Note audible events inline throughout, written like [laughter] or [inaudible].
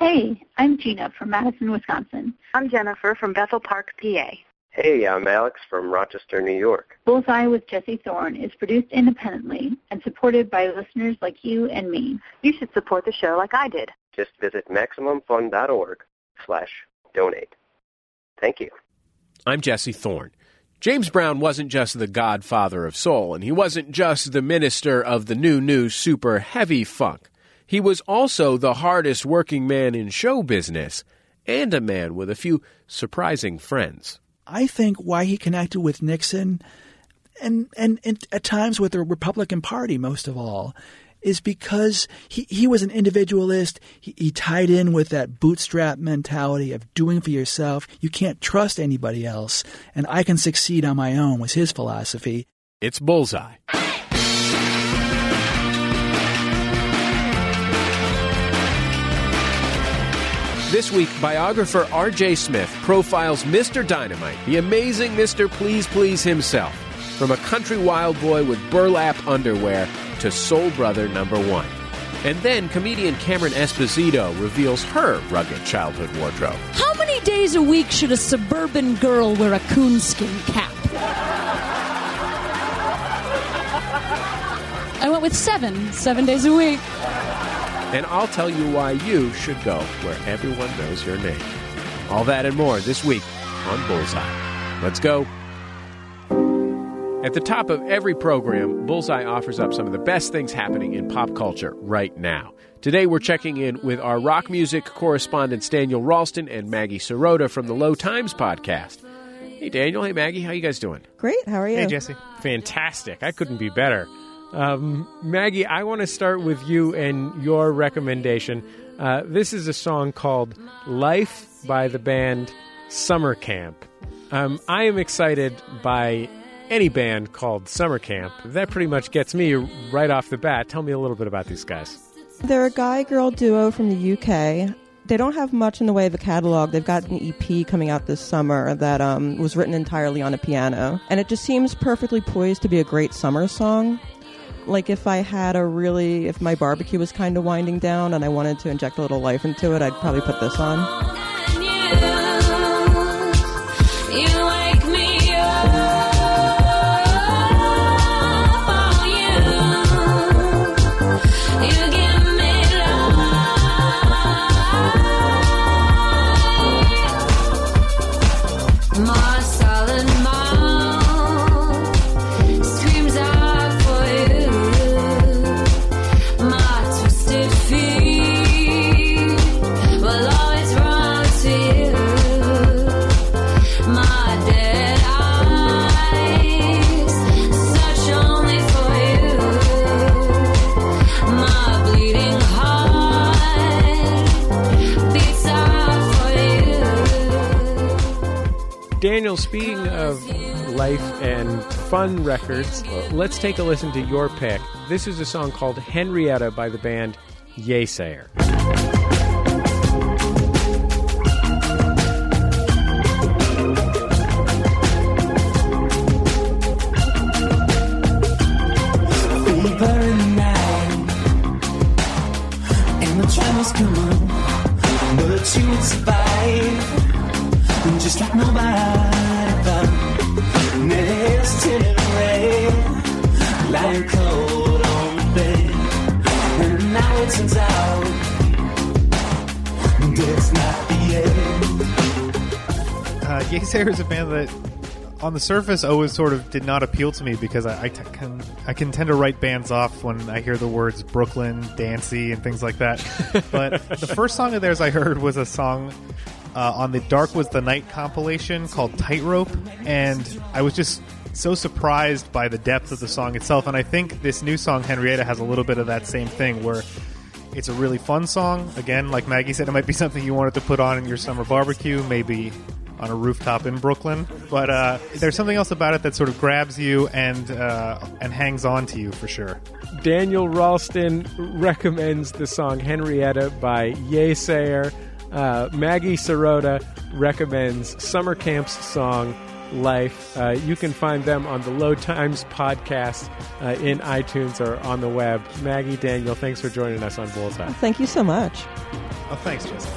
Hey, I'm Gina from Madison, Wisconsin. I'm Jennifer from Bethel Park, PA. Hey, I'm Alex from Rochester, New York. Bullseye with Jesse Thorne is produced independently and supported by listeners like you and me. You should support the show like I did. Just visit MaximumFun.org slash donate. Thank you. I'm Jesse Thorne. James Brown wasn't just the godfather of soul, and he wasn't just the minister of the new, new, super heavy funk. He was also the hardest working man in show business and a man with a few surprising friends. I think why he connected with Nixon and, and, and at times with the Republican Party most of all is because he, he was an individualist. He, he tied in with that bootstrap mentality of doing for yourself. You can't trust anybody else, and I can succeed on my own was his philosophy. It's Bullseye. This week, biographer R.J. Smith profiles Mr. Dynamite, the amazing Mr. Please Please himself, from a country wild boy with burlap underwear to soul brother number one. And then comedian Cameron Esposito reveals her rugged childhood wardrobe. How many days a week should a suburban girl wear a coonskin cap? I went with seven, seven days a week. And I'll tell you why you should go where everyone knows your name. All that and more this week on Bullseye. Let's go. At the top of every program, Bullseye offers up some of the best things happening in pop culture right now. Today we're checking in with our rock music correspondents Daniel Ralston and Maggie Serota from the Low Times podcast. Hey Daniel, hey Maggie, how you guys doing? Great, how are you? Hey, Jesse. Fantastic. I couldn't be better. Um, Maggie, I want to start with you and your recommendation. Uh, this is a song called Life by the band Summer Camp. Um, I am excited by any band called Summer Camp. That pretty much gets me right off the bat. Tell me a little bit about these guys. They're a guy girl duo from the UK. They don't have much in the way of a catalog. They've got an EP coming out this summer that um, was written entirely on a piano. And it just seems perfectly poised to be a great summer song like if I had a really if my barbecue was kind of winding down and I wanted to inject a little life into it, I'd probably put this on. Daniel, speaking of life and fun records, let's take a listen to your pick. This is a song called Henrietta by the band Yeasayer. Yeasayer is a band that, on the surface, always sort of did not appeal to me because I, I, t- can I can tend to write bands off when I hear the words Brooklyn, Dancy, and things like that. [laughs] but the first song of theirs I heard was a song uh, on the Dark Was the Night compilation called Tightrope, and I was just so surprised by the depth of the song itself. And I think this new song, Henrietta, has a little bit of that same thing where it's a really fun song. Again, like Maggie said, it might be something you wanted to put on in your summer barbecue, maybe on a rooftop in Brooklyn. But uh, there's something else about it that sort of grabs you and uh, and hangs on to you for sure. Daniel Ralston recommends the song Henrietta by Yeasayer. Uh, Maggie Serota recommends Summer Camp's song Life. Uh, you can find them on the Low Times podcast uh, in iTunes or on the web. Maggie, Daniel, thanks for joining us on Bullseye. Thank you so much. Oh, thanks, Jesse.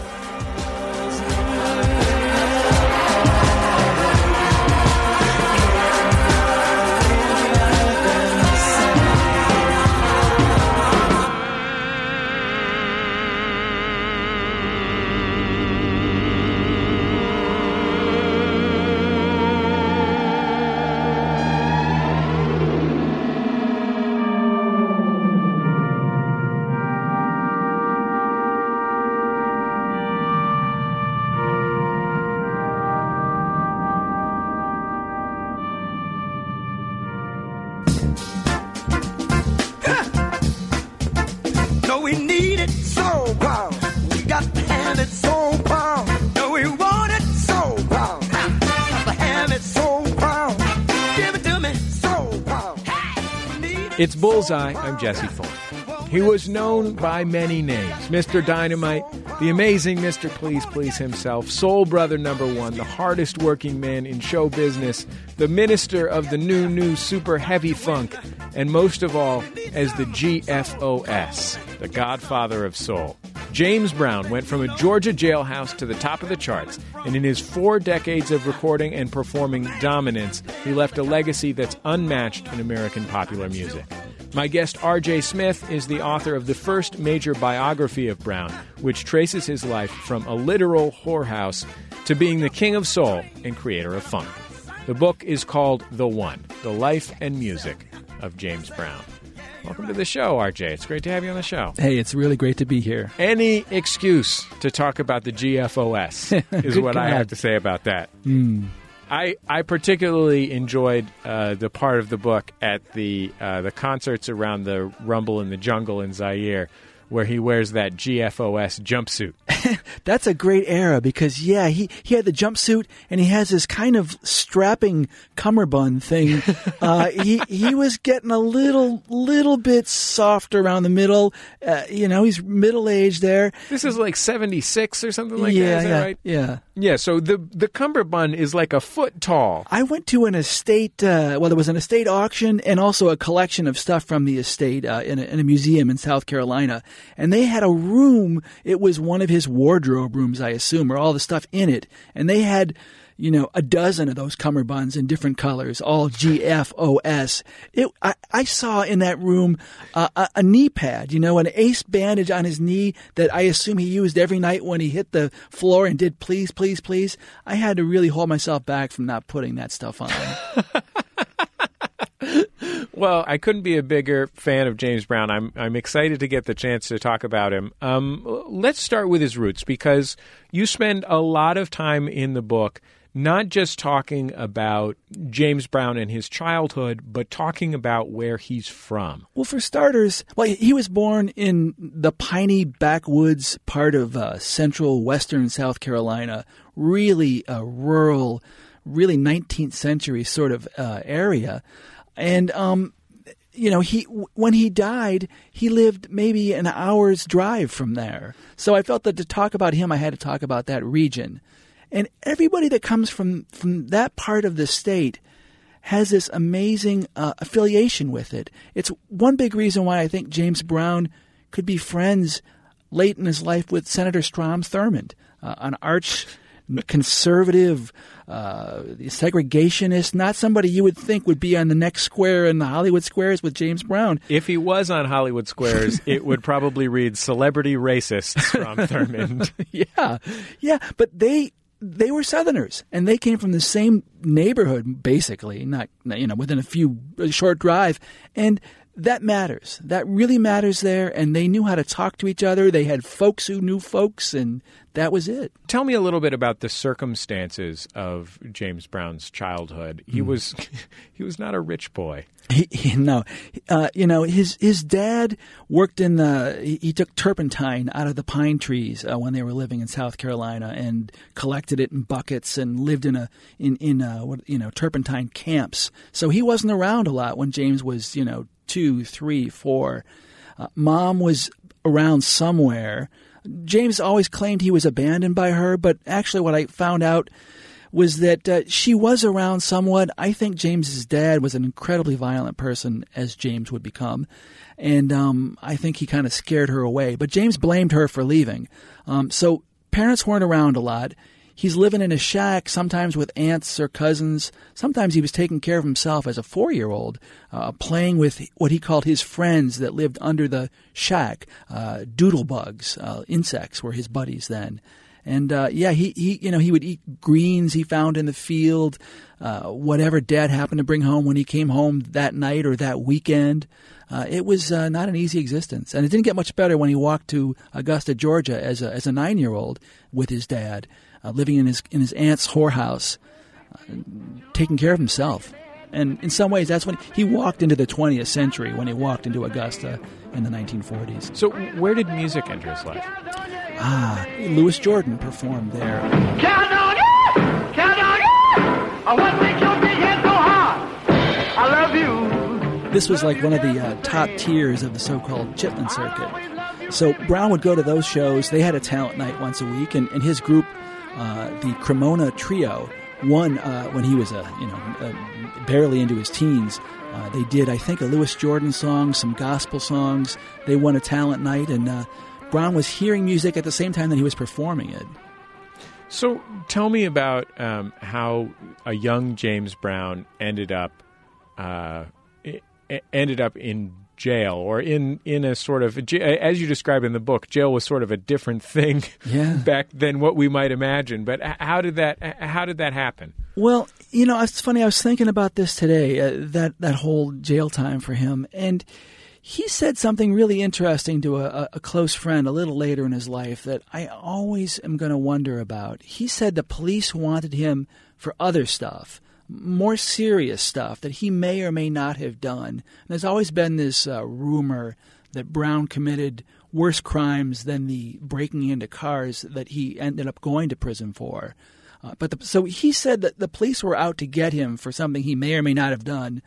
It's Bullseye. I'm Jesse Thorne. He was known by many names Mr. Dynamite, the amazing Mr. Please Please himself, Soul Brother number one, the hardest working man in show business, the minister of the new, new super heavy funk, and most of all, as the GFOS, the godfather of soul. James Brown went from a Georgia jailhouse to the top of the charts, and in his four decades of recording and performing dominance, he left a legacy that's unmatched in American popular music. My guest, RJ Smith, is the author of the first major biography of Brown, which traces his life from a literal whorehouse to being the king of soul and creator of funk. The book is called The One The Life and Music of James Brown. Welcome to the show, RJ. It's great to have you on the show. Hey, it's really great to be here. Any excuse to talk about the GFOS [laughs] is what I have to say about that. Mm. I, I particularly enjoyed uh, the part of the book at the uh, the concerts around the Rumble in the Jungle in Zaire, where he wears that GFOS jumpsuit. [laughs] That's a great era because yeah, he he had the jumpsuit and he has this kind of strapping cummerbund thing. [laughs] uh, he he was getting a little little bit soft around the middle. Uh, you know, he's middle aged there. This is like seventy six or something like yeah, that. Is yeah, that right? yeah. Yeah. So the the cummerbund is like a foot tall. I went to an estate. Uh, well, there was an estate auction and also a collection of stuff from the estate uh, in, a, in a museum in South Carolina. And they had a room. It was one of his wardrobe rooms, I assume, or all the stuff in it. And they had, you know, a dozen of those cummerbunds in different colors, all GFOS. It. I, I saw in that room uh, a, a knee pad, you know, an ace bandage on his knee that I assume he used every night when he hit the floor and did please, please, please. I had to really hold myself back from not putting that stuff on. [laughs] Well, I couldn't be a bigger fan of James Brown. I'm I'm excited to get the chance to talk about him. Um, let's start with his roots because you spend a lot of time in the book not just talking about James Brown and his childhood, but talking about where he's from. Well, for starters, well, he was born in the piney backwoods part of uh, central western South Carolina, really a rural, really 19th century sort of uh, area. And, um, you know, he when he died, he lived maybe an hour's drive from there. So I felt that to talk about him, I had to talk about that region. And everybody that comes from from that part of the state has this amazing uh, affiliation with it. It's one big reason why I think James Brown could be friends late in his life with Senator Strom Thurmond, uh, an arch conservative, uh, segregationist, not somebody you would think would be on the next square in the Hollywood squares with James Brown. If he was on Hollywood Squares, it would probably read "Celebrity Racists" from [laughs] Thurmond. yeah, yeah, but they they were Southerners, and they came from the same neighborhood, basically, not you know within a few a short drive, and that matters. That really matters there, and they knew how to talk to each other. They had folks who knew folks, and that was it. Tell me a little bit about the circumstances of James Brown's childhood. He was [laughs] he was not a rich boy. He, he, no, uh, you know his his dad worked in the. He, he took turpentine out of the pine trees uh, when they were living in South Carolina and collected it in buckets and lived in a in in uh, what you know turpentine camps. So he wasn't around a lot when James was you know two, three, four. Uh, Mom was around somewhere. James always claimed he was abandoned by her, but actually, what I found out was that uh, she was around somewhat. I think James's dad was an incredibly violent person, as James would become, and um, I think he kind of scared her away. But James blamed her for leaving. Um, so parents weren't around a lot. He's living in a shack, sometimes with aunts or cousins. Sometimes he was taking care of himself as a four year old, uh, playing with what he called his friends that lived under the shack. Uh, doodlebugs, uh, insects were his buddies then. And uh, yeah, he, he you know he would eat greens he found in the field, uh, whatever Dad happened to bring home when he came home that night or that weekend. Uh, it was uh, not an easy existence, and it didn't get much better when he walked to Augusta, Georgia, as a as a nine year old with his dad, uh, living in his in his aunt's whorehouse, uh, taking care of himself. And in some ways, that's when he walked into the 20th century when he walked into Augusta in the 1940s. So, where did music enter his life? Ah, Louis Jordan performed there. What makes your big head so hard? I love you. This was like one of the uh, top tiers of the so-called Chitlin circuit. So Brown would go to those shows. They had a talent night once a week, and, and his group, uh, the Cremona Trio, won uh, when he was a you know uh, barely into his teens. Uh, they did, I think, a Louis Jordan song, some gospel songs. They won a talent night, and uh, Brown was hearing music at the same time that he was performing it. So, tell me about um, how a young James Brown ended up uh, ended up in jail or in in a sort of as you describe in the book jail was sort of a different thing Yeah. [laughs] back than what we might imagine but how did that how did that happen Well, you know, it's funny. I was thinking about this today. Uh, that that whole jail time for him, and he said something really interesting to a, a close friend a little later in his life that I always am going to wonder about. He said the police wanted him for other stuff, more serious stuff that he may or may not have done. And there's always been this uh, rumor that Brown committed worse crimes than the breaking into cars that he ended up going to prison for. Uh, but the, so he said that the police were out to get him for something he may or may not have done.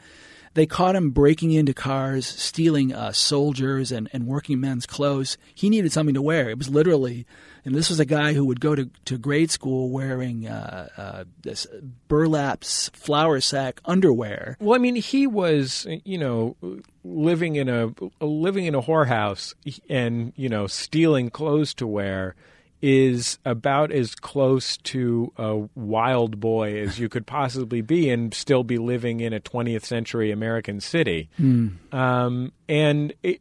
They caught him breaking into cars, stealing uh, soldiers and, and working men's clothes. He needed something to wear. It was literally, and this was a guy who would go to, to grade school wearing uh, uh, this burlap flour sack underwear. well i mean he was you know living in a living in a whorehouse and you know stealing clothes to wear is about as close to a wild boy as you could possibly be and still be living in a 20th century American city. Um, and it,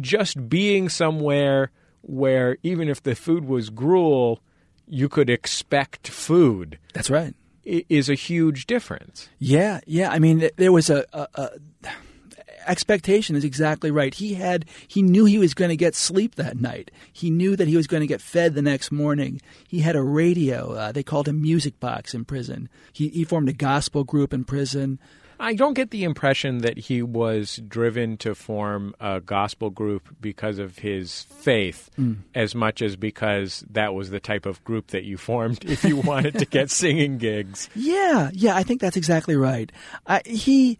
just being somewhere where even if the food was gruel, you could expect food That's right. is a huge difference. Yeah, yeah. I mean, there was a, a, a expectation is exactly right. He had he knew he was going to get sleep that night. He knew that he was going to get fed the next morning. He had a radio. Uh, they called him Music Box in prison. He he formed a gospel group in prison. I don't get the impression that he was driven to form a gospel group because of his faith as much as because that was the type of group that you formed if you [laughs] wanted to get singing gigs. Yeah, yeah. I think that's exactly right. I, he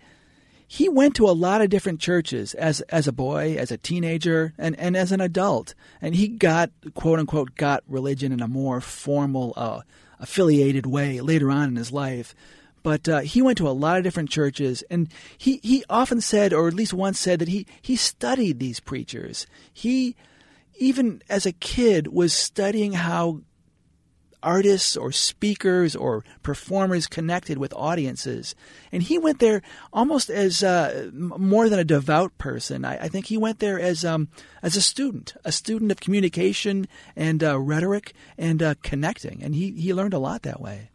he went to a lot of different churches as as a boy, as a teenager, and, and as an adult, and he got quote unquote got religion in a more formal, uh, affiliated way later on in his life. But uh, he went to a lot of different churches, and he, he often said, or at least once said, that he, he studied these preachers. He, even as a kid, was studying how artists or speakers or performers connected with audiences. And he went there almost as uh, more than a devout person. I, I think he went there as um, as a student, a student of communication and uh, rhetoric and uh, connecting. And he, he learned a lot that way.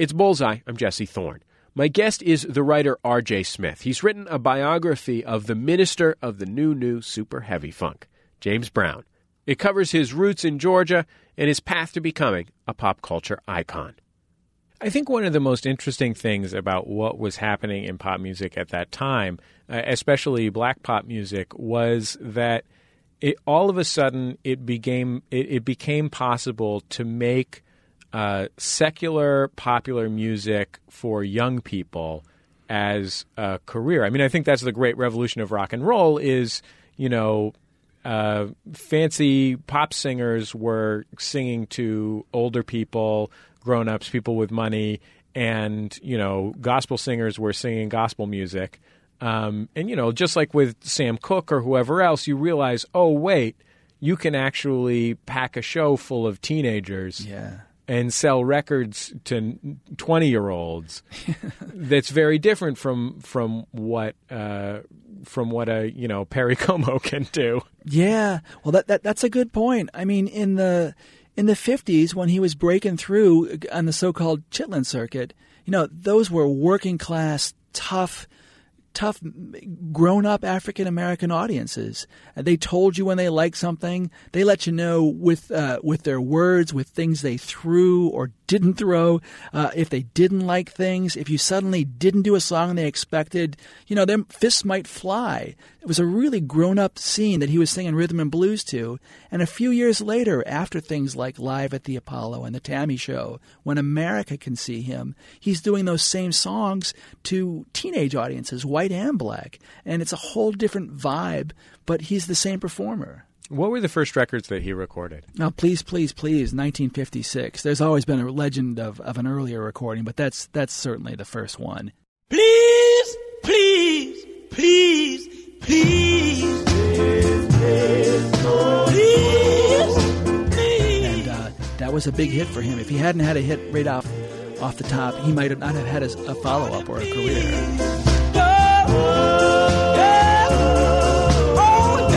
It's Bullseye. I'm Jesse Thorne. My guest is the writer R.J. Smith. He's written a biography of the minister of the new, new super heavy funk, James Brown. It covers his roots in Georgia and his path to becoming a pop culture icon. I think one of the most interesting things about what was happening in pop music at that time, uh, especially black pop music, was that it, all of a sudden it became it, it became possible to make uh, secular popular music for young people as a career. I mean, I think that's the great revolution of rock and roll. Is you know uh, fancy pop singers were singing to older people grown ups, people with money, and you know, gospel singers were singing gospel music. Um, and you know, just like with Sam Cooke or whoever else, you realize, oh wait, you can actually pack a show full of teenagers Yeah. And sell records to 20 year olds [laughs] that's very different from from what uh, from what a you know Perry Como [laughs] can do Yeah, well, that, that that's a good point. I mean, in the in the fifties, when he was breaking through on the so-called Chitlin circuit, you know, those were working class, tough, tough, grown-up African American audiences. They told you when they liked something. They let you know with uh, with their words, with things they threw or didn't throw. Uh, if they didn't like things, if you suddenly didn't do a song they expected, you know, their fists might fly. It was a really grown-up scene that he was singing rhythm and blues to. And a few years later, after things like Live at the Apollo and the T.A.M.I. Show, when America can see him, he's doing those same songs to teenage audiences, white and black. And it's a whole different vibe, but he's the same performer. what were the first records that he recorded Now, please, please, please, 1956. There's always been a legend of, of an earlier recording, but that's that's certainly the first one. Please, please, please, please. And uh, that was a big hit for him. If he hadn't had a hit right off off the top, he might not have had a, a follow up or a career. Oh,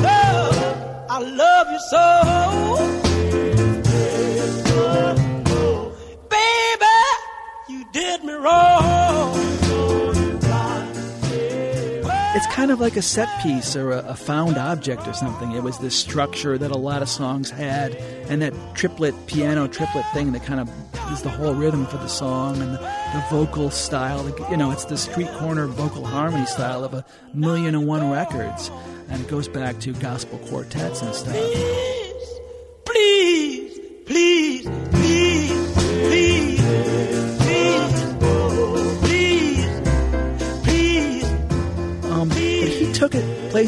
yeah, I love you so. Baby, you did me wrong. It's kind of like a set piece or a, a found object or something. It was this structure that a lot of songs had, and that triplet piano triplet thing that kind of is the whole rhythm for the song and the, the vocal style. You know, it's the street corner vocal harmony style of a million and one records, and it goes back to gospel quartets and stuff.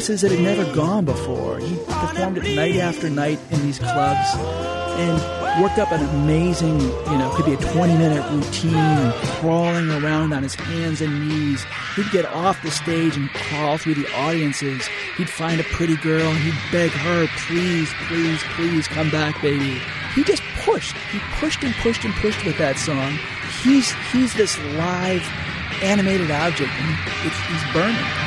Places that had never gone before. He performed it night after night in these clubs and worked up an amazing, you know, could be a 20 minute routine, crawling around on his hands and knees. He'd get off the stage and crawl through the audiences. He'd find a pretty girl and he'd beg her, please, please, please come back, baby. He just pushed. He pushed and pushed and pushed with that song. He's he's this live, animated object, and it's, he's burning.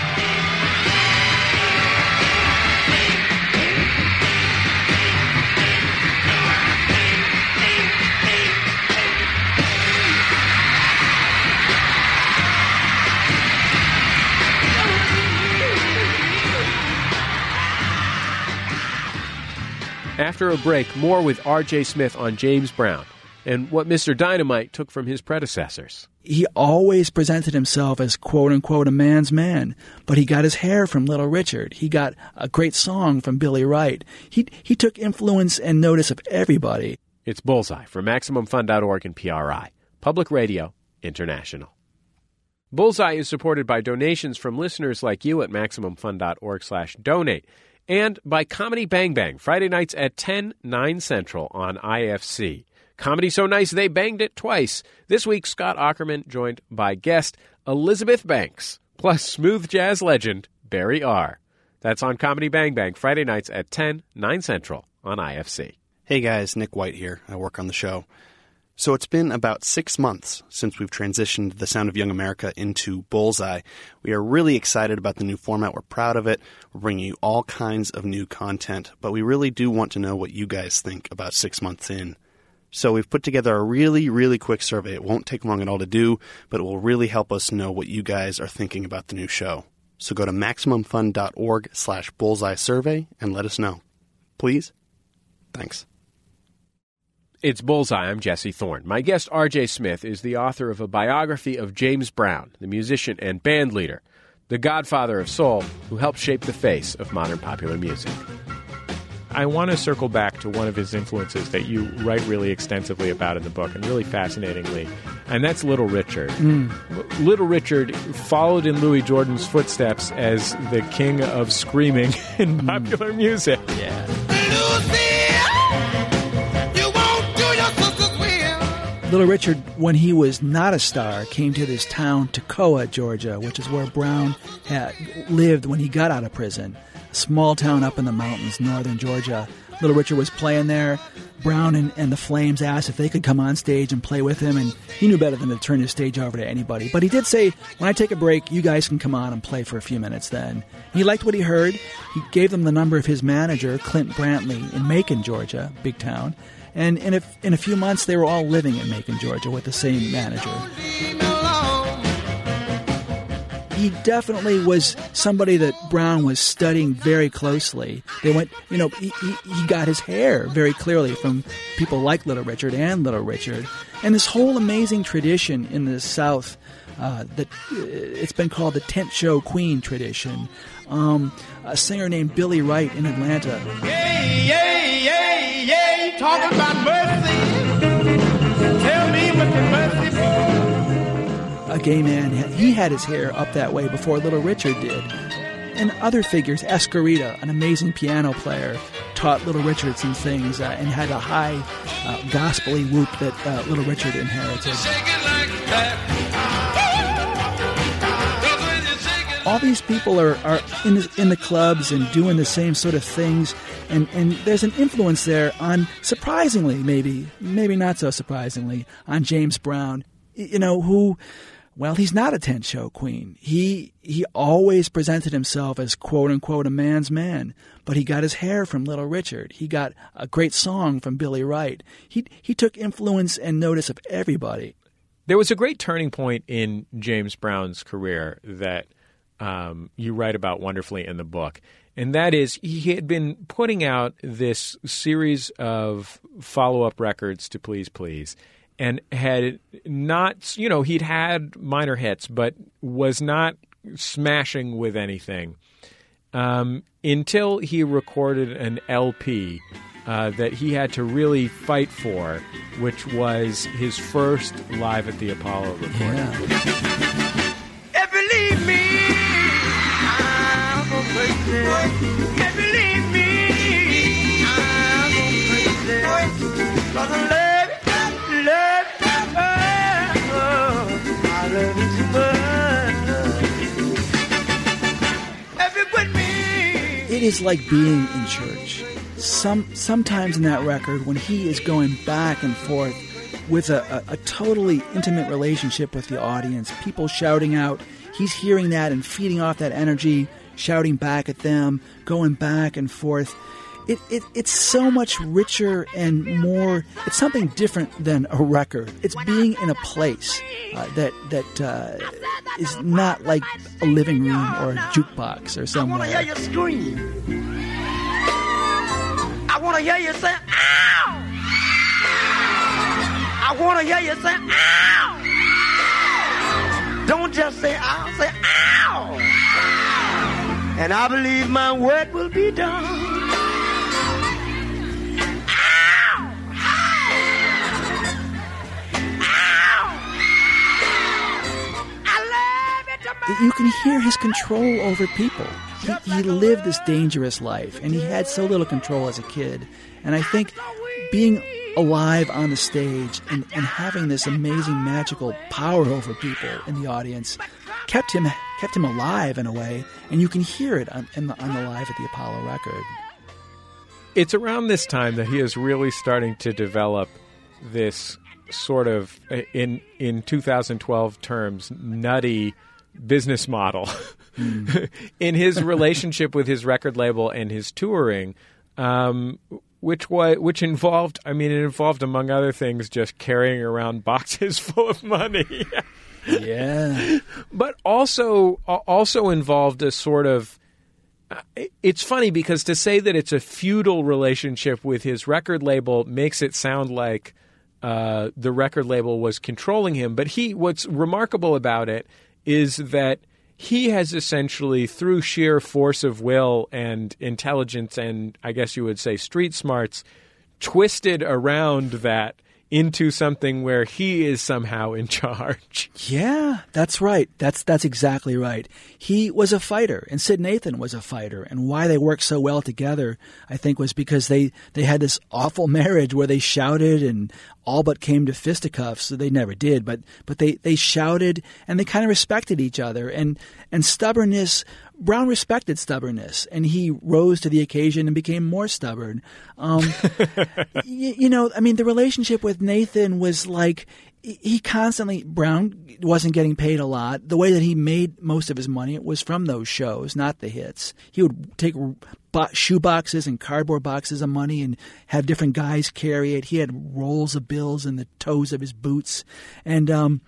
After a break, more with R.J. Smith on James Brown and what Mr. Dynamite took from his predecessors. he always presented himself as quote unquote a man's man, but he got his hair from Little Richard. He got a great song from Billy Wright. He he took influence and notice of everybody. It's Bullseye from MaximumFun.org and PRI, Public Radio International. Bullseye is supported by donations from listeners like you at MaximumFun.org slash donate and by Comedy Bang Bang, Friday nights at 10, 9 Central on IFC. Comedy so nice they banged it twice. This week, Scott Aukerman joined by guest Elizabeth Banks, plus smooth jazz legend Barry R. That's on Comedy Bang Bang, Friday nights at 10, 9 Central on IFC. Hey guys, Nick White here. I work on the show. So it's been about six months since we've transitioned the Sound of Young America into Bullseye. We are really excited about the new format. We're proud of it. We're bringing you all kinds of new content, but we really do want to know what you guys think about six months in. So we've put together a really, really quick survey. It won't take long at all to do, but it will really help us know what you guys are thinking about the new show. So go to MaximumFun.org slash bullseye survey and let us know. Please? Thanks. It's Bullseye. I'm Jesse Thorne. My guest, R.J. Smith, is the author of a biography of James Brown, the musician and band leader, the godfather of soul, who helped shape the face of modern popular music. I want to circle back to one of his influences that you write really extensively about in the book and really fascinatingly, and that's Little Richard. L- Little Richard followed in Louis Jordan's footsteps as the king of screaming [laughs] in hmm. popular music. Yeah. Little Richard, when he was not a star, came to this town, Toccoa, Georgia, which is where Brown had lived when he got out of prison. A small town up in the mountains, northern Georgia. Little Richard was playing there. Brown and, and the Flames asked if they could come on stage and play with him, and he knew better than to turn his stage over to anybody. But he did say, when I take a break, you guys can come on and play for a few minutes then. He liked what he heard. He gave them the number of his manager, Clint Brantley, in Macon, Georgia, big town. And in a, in a few months, they were all living in Macon, Georgia, with the same manager. He definitely was somebody that Brown was studying very closely. They went, you know, he, he, he got his hair very clearly from people like Little Richard and Little Richard. And this whole amazing tradition in the South uh, that uh, it's been called the tent show queen tradition. Um, a singer named Billy Wright in Atlanta. Yay, yay, yay, talking about mercy. Tell me what the mercy a gay man. He had his hair up that way before Little Richard did. And other figures, Esquerita, an amazing piano player, taught Little Richard some things uh, and had a high uh, gospely whoop that uh, Little Richard inherited. All these people are, are in, the, in the clubs and doing the same sort of things, and, and there's an influence there on, surprisingly, maybe, maybe not so surprisingly, on James Brown, you know, who well, he's not a tent show queen. He he always presented himself as quote unquote a man's man, but he got his hair from Little Richard. He got a great song from Billy Wright. He he took influence and notice of everybody. There was a great turning point in James Brown's career that um, you write about wonderfully in the book, and that is he had been putting out this series of follow up records to Please Please and had not, you know, he'd had minor hits, but was not smashing with anything um, until he recorded an LP uh, that he had to really fight for, which was his first live at the Apollo recording. Yeah. It is like being in church. Some sometimes in that record when he is going back and forth with a, a, a totally intimate relationship with the audience, people shouting out, he's hearing that and feeding off that energy, shouting back at them, going back and forth. It, it, it's so much richer and more. It's something different than a record. It's being in a place uh, that that uh, is not like a living room or a jukebox or somewhere. I somewhere. wanna hear you scream. I wanna hear you say, ow! I wanna hear you say, ow! Don't just say ow, say ow! And I believe my work will be done. You can hear his control over people. He, he lived this dangerous life, and he had so little control as a kid. And I think being alive on the stage and, and having this amazing magical power over people in the audience kept him kept him alive in a way. And you can hear it on, in the, on the live at the Apollo record. It's around this time that he is really starting to develop this sort of, in in 2012 terms, nutty business model [laughs] in his relationship with his record label and his touring, um, which was which involved. I mean, it involved among other things just carrying around boxes [laughs] full of money. [laughs] Yeah. [laughs] but also also involved a sort of uh, it's funny because to say that it's a feudal relationship with his record label makes it sound like uh, the record label was controlling him. But he, what's remarkable about it is that he has essentially, through sheer force of will and intelligence, and I guess you would say street smarts, twisted around that into something where he is somehow in [laughs] charge. Yeah, that's right. That's that's exactly right. He was a fighter, and Syd Nathan was a fighter. And why they worked so well together, I think, was because they they had this awful [laughs] marriage where they shouted and all but came to fisticuffs. They never did, but but they they shouted and they kind of respected each other and and stubbornness. Brown respected stubbornness, and he rose to the occasion and became more stubborn. Um, [laughs] you, you know, I mean, the relationship with Nathan was like he constantly Brown wasn't getting paid a lot. The way that he made most of his money was from those shows, not the hits. He would take bo- shoe boxes and cardboard boxes of money and have different guys carry it. He had rolls of bills in the toes of his boots, and um,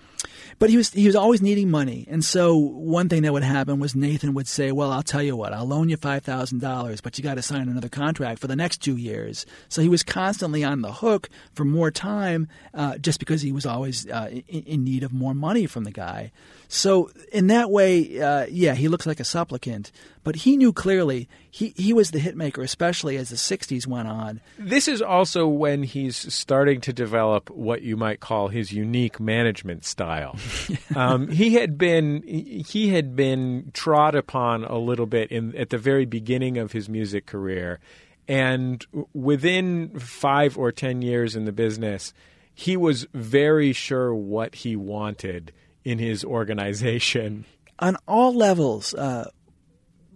but he was he was always needing money. And so one thing that would happen was Nathan would say, "Well, I'll tell you what, I'll loan you five thousand dollars, but you got to sign another contract for the next two years." So he was constantly on the hook for more time, uh, just because he was always uh, in, in need of more money from the guy. So in that way, uh, yeah, he looks like a supplicant, but he knew clearly he, he was the hitmaker, especially as the 60s went on. This is also when he's starting to develop what you might call his unique management style. [laughs] um, he had been he had been trod upon a little bit in at the very beginning of his music career, and within five or ten years in the business, he was very sure what he wanted in his organization. On all levels, uh,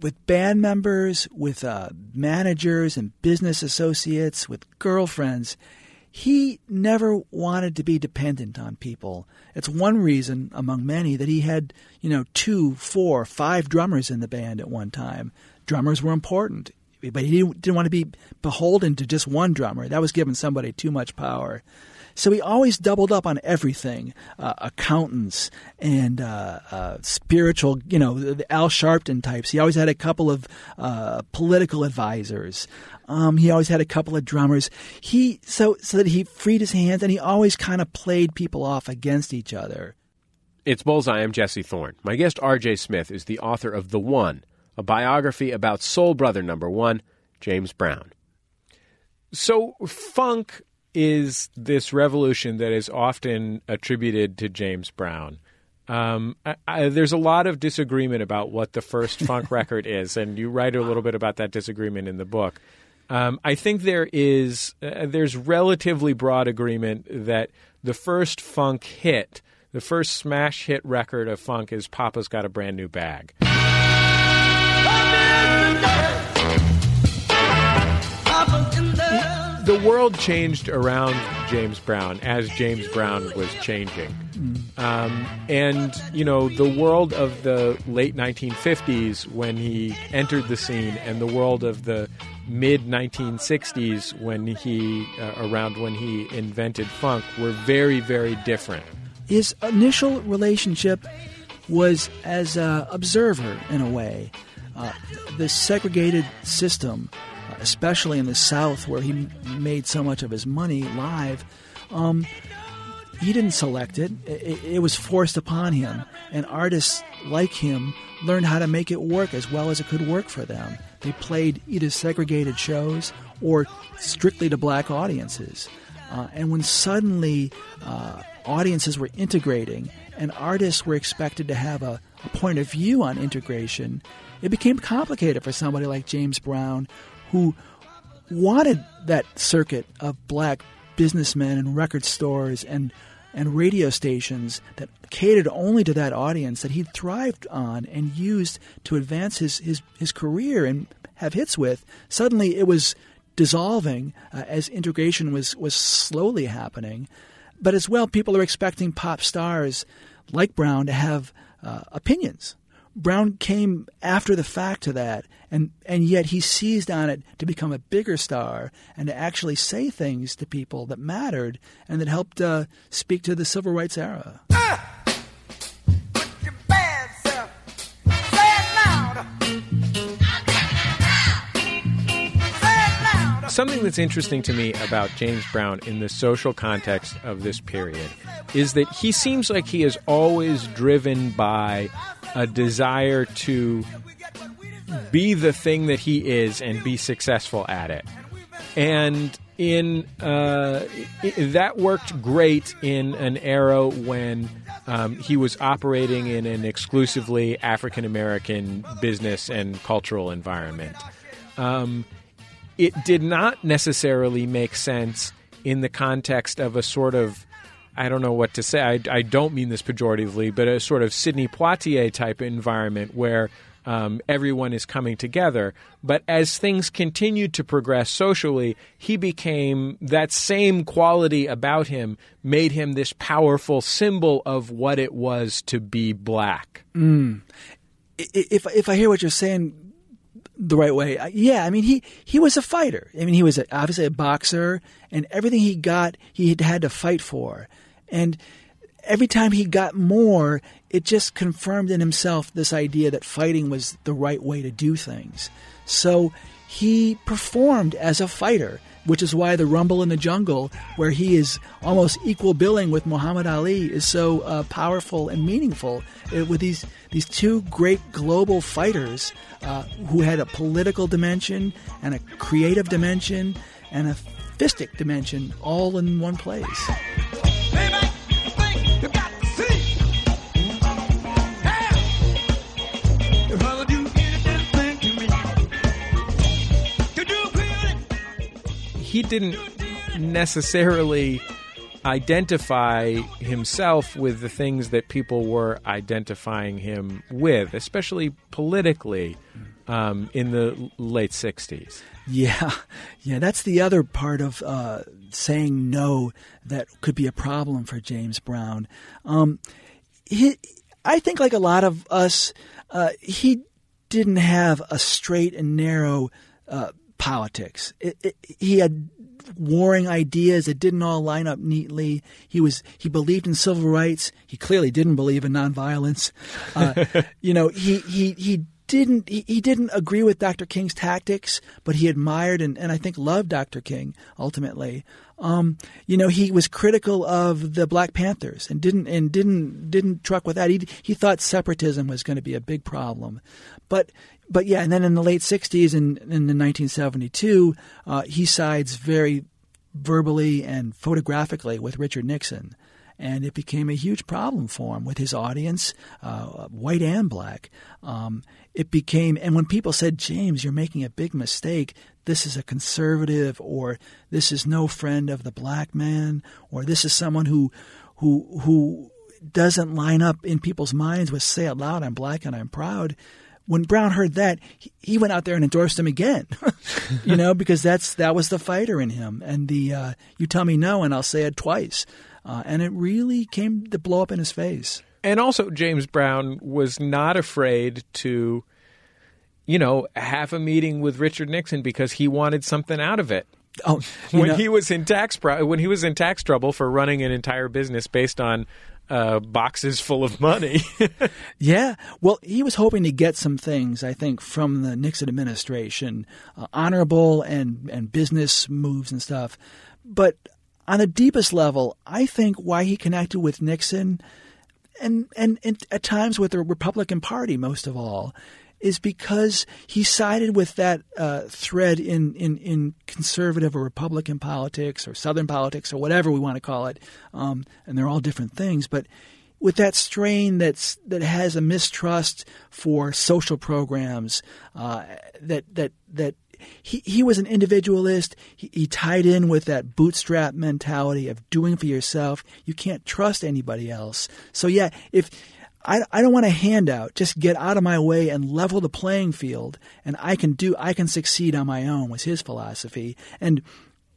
with band members, with uh, managers and business associates, with girlfriends, he never wanted to be dependent on people. It's one reason, among many, that he had, you know, two, four, five drummers in the band at one time. Drummers were important, but he didn't want to be beholden to just one drummer. That was giving somebody too much power. So he always doubled up on everything uh, accountants and uh, uh, spiritual, you know, the Al Sharpton types. He always had a couple of uh, political advisors. Um, he always had a couple of drummers. He so so that he freed his hands, and he always kind of played people off against each other. It's Bullseye. I'm Jesse Thorne. My guest, R.J. Smith, is the author of The One, a biography about Soul Brother Number One, James Brown. So, funk is this revolution that is often attributed to James Brown. Um, I, I, there's a lot of disagreement about what the first [laughs] funk record is, and you write a little bit about that disagreement in the book. Um, I think there is uh, there's relatively broad agreement that the first funk hit, the first smash hit record of funk, is "Papa's Got a Brand New Bag." The world changed around James Brown as James Brown was changing. Um, and, you know, the world of the late 1950s when he entered the scene and the world of the mid 1960s when he, uh, around when he invented funk, were very, very different. His initial relationship was as an observer in a way. Uh, the segregated system especially in the South where he made so much of his money live, um, he didn't select it. it. It was forced upon him. And artists like him learned how to make it work as well as it could work for them. They played either segregated shows or strictly to black audiences. Uh, and when suddenly uh, audiences were integrating and artists were expected to have a, a point of view on integration, it became complicated for somebody like James Brown who wanted that circuit of black businessmen and record stores and and radio stations that catered only to that audience that he thrived on and used to advance his his, his career and have hits with. Suddenly, it was dissolving uh, as integration was was slowly happening. But as well, people are expecting pop stars like Brown to have uh, opinions Brown came after the fact to that, and, and yet he seized on it to become a bigger star and to actually say things to people that mattered and that helped uh, speak to the civil rights era. Something that's interesting to me about James Brown in the social context of this period is that he seems like he is always driven by a desire to be the thing that he is and be successful at it. And in uh, that worked great in an era when um, he was operating in an exclusively African American business and cultural environment. Um, it did not necessarily make sense in the context of a sort of I don't know what to say. I, I don't mean this pejoratively, but a sort of Sidney Poitier type environment where um, everyone is coming together. But as things continued to progress socially, he became that same quality about him made him this powerful symbol of what it was to be black. Mm. If if I hear what you're saying the right way, yeah, I mean he he was a fighter. I mean he was obviously a boxer, and everything he got he had had to fight for, and every time he got more, it just confirmed in himself this idea that fighting was the right way to do things. So he performed as a fighter, which is why the Rumble in the Jungle, where he is almost equal billing with Muhammad Ali, is so uh, powerful and meaningful. uh, with these these two great global fighters uh, who had a political dimension and a creative dimension and a fistic dimension all in one place. He didn't necessarily identify himself with the things that people were identifying him with, especially politically um, in the late 60s. Yeah, yeah, that's the other part of uh, saying no that could be a problem for James Brown. Um, he, I think, like a lot of us, uh, he didn't have a straight and narrow uh, politics. It, it, he had warring ideas that didn't all line up neatly. He was he believed in civil rights. He clearly didn't believe in nonviolence. Uh, [laughs] you know, he he he didn't he, he didn't agree with Dr. King's tactics, but he admired and, and I think loved Dr. King ultimately. Um, you know, he was critical of the Black Panthers and didn't and didn't didn't truck with that. He he thought separatism was going to be a big problem, but but yeah, and then in the late '60s and in, in 1972, uh, he sides very verbally and photographically with Richard Nixon and it became a huge problem for him with his audience, uh, white and black. Um, it became, and when people said, James, you're making a big mistake, this is a conservative, or this is no friend of the black man, or this is someone who, who, who doesn't line up in people's minds with say it loud, I'm black and I'm proud. When Brown heard that, he, he went out there and endorsed him again, [laughs] you know, because that's that was the fighter in him. And the uh, you tell me no, and I'll say it twice. Uh, and it really came to blow up in his face. And also, James Brown was not afraid to, you know, have a meeting with Richard Nixon because he wanted something out of it. Oh, when know, he was in tax pro- when he was in tax trouble for running an entire business based on uh, boxes full of money. [laughs] yeah, well, he was hoping to get some things, I think, from the Nixon administration, uh, honorable and and business moves and stuff. But on the deepest level, I think why he connected with Nixon and, and, and at times with the Republican Party most of all is because he sided with that uh, thread in, in, in conservative or Republican politics or Southern politics or whatever we want to call it. Um, and they're all different things. But with that strain that's that has a mistrust for social programs, uh, that that that he, he was an individualist. He, he, tied in with that bootstrap mentality of doing for yourself. You can't trust anybody else. So yeah, if I, I don't want a handout, just get out of my way and level the playing field, and I can do I can succeed on my own was his philosophy. And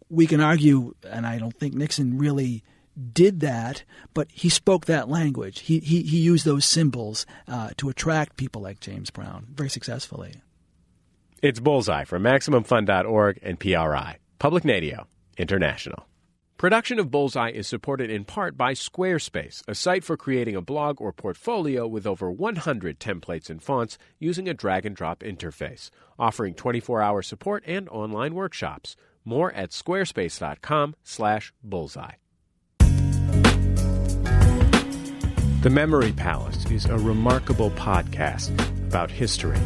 we can argue, and I don't think Nixon really did that, but he spoke that language. He he, he used those symbols uh, to attract people like James Brown very successfully. It's Bullseye from MaximumFun.org and PRI, Public Radio International. Production of Bullseye is supported in part by Squarespace, a site for creating a blog or portfolio with over 100 templates and fonts using a drag and drop interface, offering 24-hour support and online workshops. More at squarespace.com/bullseye. The Memory Palace is a remarkable podcast about history.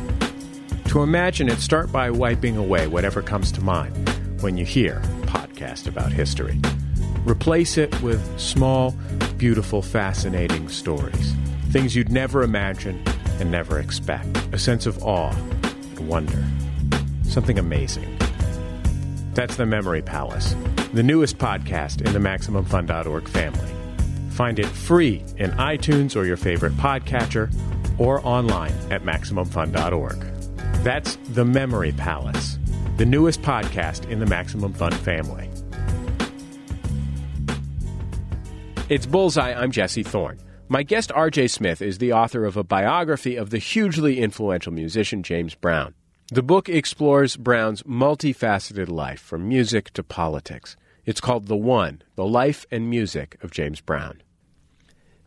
To imagine it, start by wiping away whatever comes to mind when you hear podcast about history. Replace it with small, beautiful, fascinating stories. Things you'd never imagine and never expect. A sense of awe and wonder. Something amazing. That's the Memory Palace. the newest podcast in the MaximumFun.org family. Find it free in iTunes or your favorite podcatcher or online at MaximumFun.org. That's The Memory Palace, the newest podcast in the Maximum Fun family. It's Bullseye. I'm Jesse Thorne. My guest, RJ Smith, is the author of a biography of the hugely influential musician James Brown. The book explores Brown's multifaceted life, from music to politics. It's called The One The Life and Music of James Brown.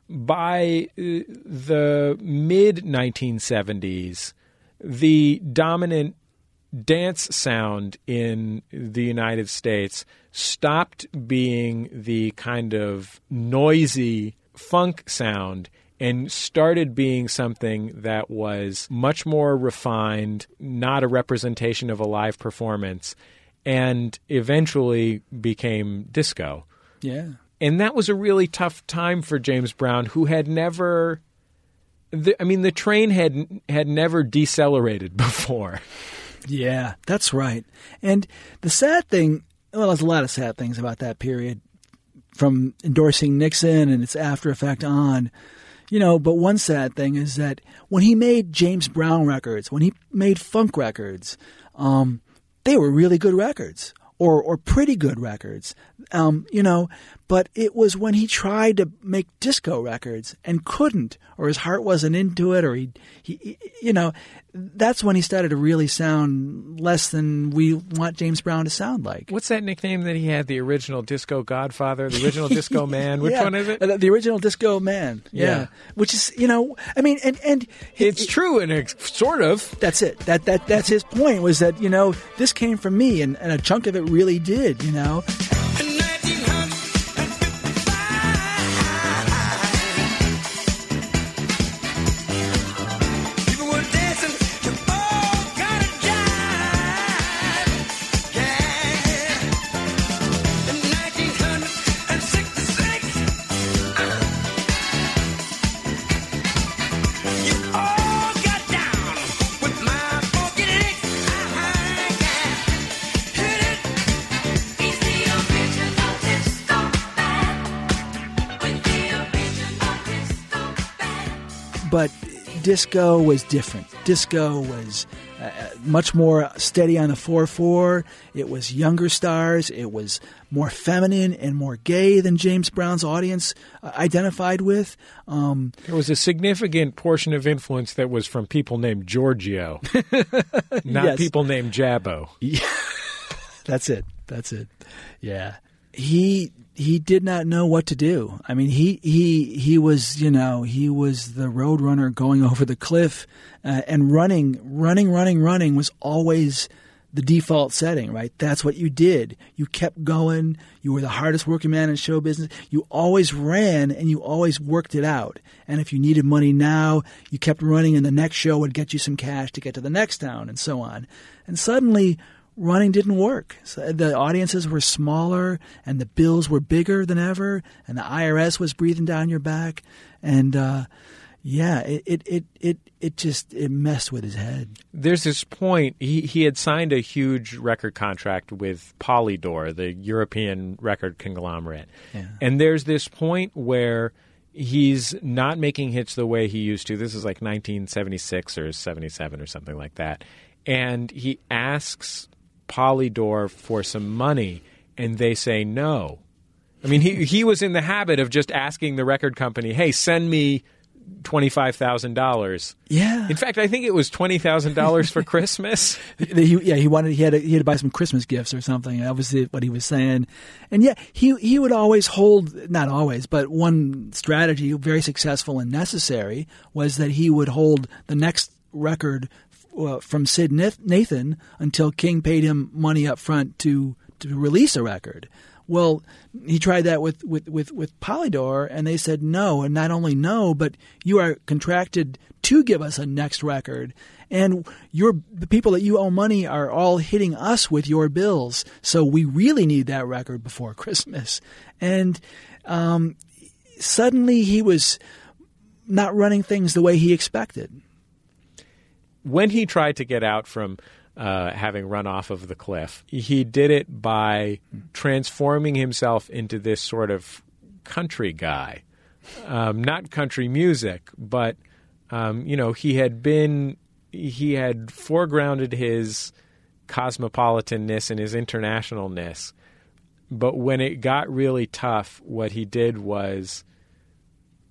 By uh, the mid 1970s, the dominant dance sound in the United States stopped being the kind of noisy funk sound and started being something that was much more refined, not a representation of a live performance, and eventually became disco. Yeah. And that was a really tough time for James Brown, who had never. The, I mean, the train had had never decelerated [laughs] before. Yeah, that's right. And the sad thing, well, there's a lot of sad things about that period from endorsing Nixon and its after effect on. You know, but one sad thing is that when he made James Brown records, when he made funk records, um, they were really good records or or pretty good records. Um, you know, but it was when he tried to make disco records and couldn't, or his heart wasn't into it, or he, he you know, that's when he started to really sound less than we want James Brown to sound like. What's that nickname that he had? The original Disco Godfather, the original Disco [laughs] Man. Which Yeah, one is it? uh, The original Disco Man. Yeah. Yeah. Which is, you know, I mean, and and it's true and it's sort of. That's it. That that that's his point was that you know this came from me, and, and a chunk of it really did. You know. But disco was different. Disco was uh, much more steady on the 4 4. It was younger stars. It was more feminine and more gay than James Brown's audience uh, identified with. Um, There was a significant portion of influence that was from people named Giorgio, [laughs] not Yes. people named Jabbo. [laughs] That's it. That's it. Yeah. He he did not know what to do. I mean, he he he was you know he was the road runner going over the cliff, uh, and running, running, running, running was always the default setting. Right. That's what you did. You kept going. You were the hardest working man in show business. You always ran and you always worked it out. And if you needed money now, you kept running, and the next show would get you some cash to get to the next town, and so on. And suddenly running didn't work. So the audiences were smaller and the bills were bigger than ever and the IRS was breathing down your back and uh, yeah, it, it, it, it, it just it messed with his head. There's this point he he had signed a huge record contract with Polydor, the European record conglomerate, Yeah. and there's this point where he's not making hits the way he used to. This is like 1976 or 77 or something like that, and he asks Polydor for some money, and they say no. I mean, he he was in the habit of just asking the record company, "Hey, send me twenty five thousand dollars." Yeah. In fact, I think it was twenty thousand dollars for Christmas. [laughs] He, yeah, he wanted he had to, he had to buy some Christmas gifts or something. That was the, what he was saying. And yeah, he he would always hold not always, but one strategy very successful and necessary was that he would hold the next record from Syd Nathan until King paid him money up front to to release a record. Well, he tried that with, with, with, with Polydor, and they said no. And not only no, but you are contracted to give us a next record. And your the people that you owe money are all hitting us with your bills. So we really need that record before [laughs] Christmas. And um, suddenly he was not running things the way he expected. When he tried to get out from uh, having run off of the cliff. He did it by transforming himself into this sort of country guy, um, not country music, but um, you know he had been he had foregrounded his cosmopolitanness and his internationalness. But when it got really tough, what he did was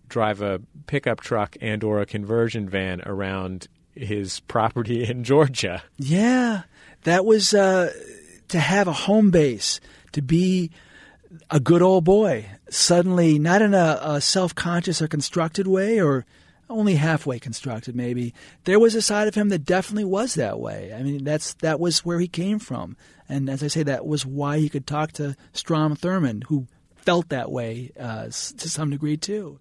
drive a pickup truck and or a conversion van around his property in Georgia. Yeah, that was uh, to have a home base, to be a good old boy. Suddenly, not in a, a self conscious or constructed way, or only halfway constructed, maybe. There was a side of him that definitely was that way. I mean, that's that was where he came from, and as I say, that was why he could talk to Strom Thurmond, who felt that way uh, to some degree too.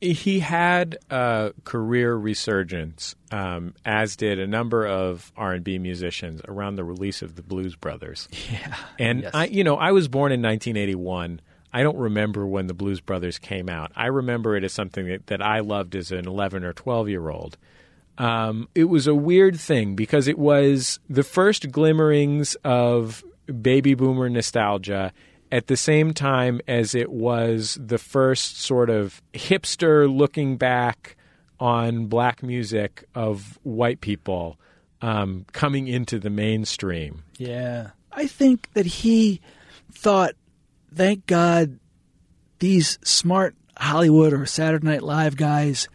He had a career resurgence, um, as did a number of R and B musicians around the release of the Blues Brothers. [laughs] Yeah, And Yes. I, you know, I was born in 1981. I don't remember when the Blues Brothers came out. I remember it as something that, that I loved as an 11 or 12 year old. Um, it was a weird thing because it was the first glimmerings of baby boomer nostalgia at the same time as it was the first sort of hipster looking back on black music of white people um, coming into the mainstream. Yeah. I think that he thought, thank God, these smart Hollywood or Saturday Night Live guys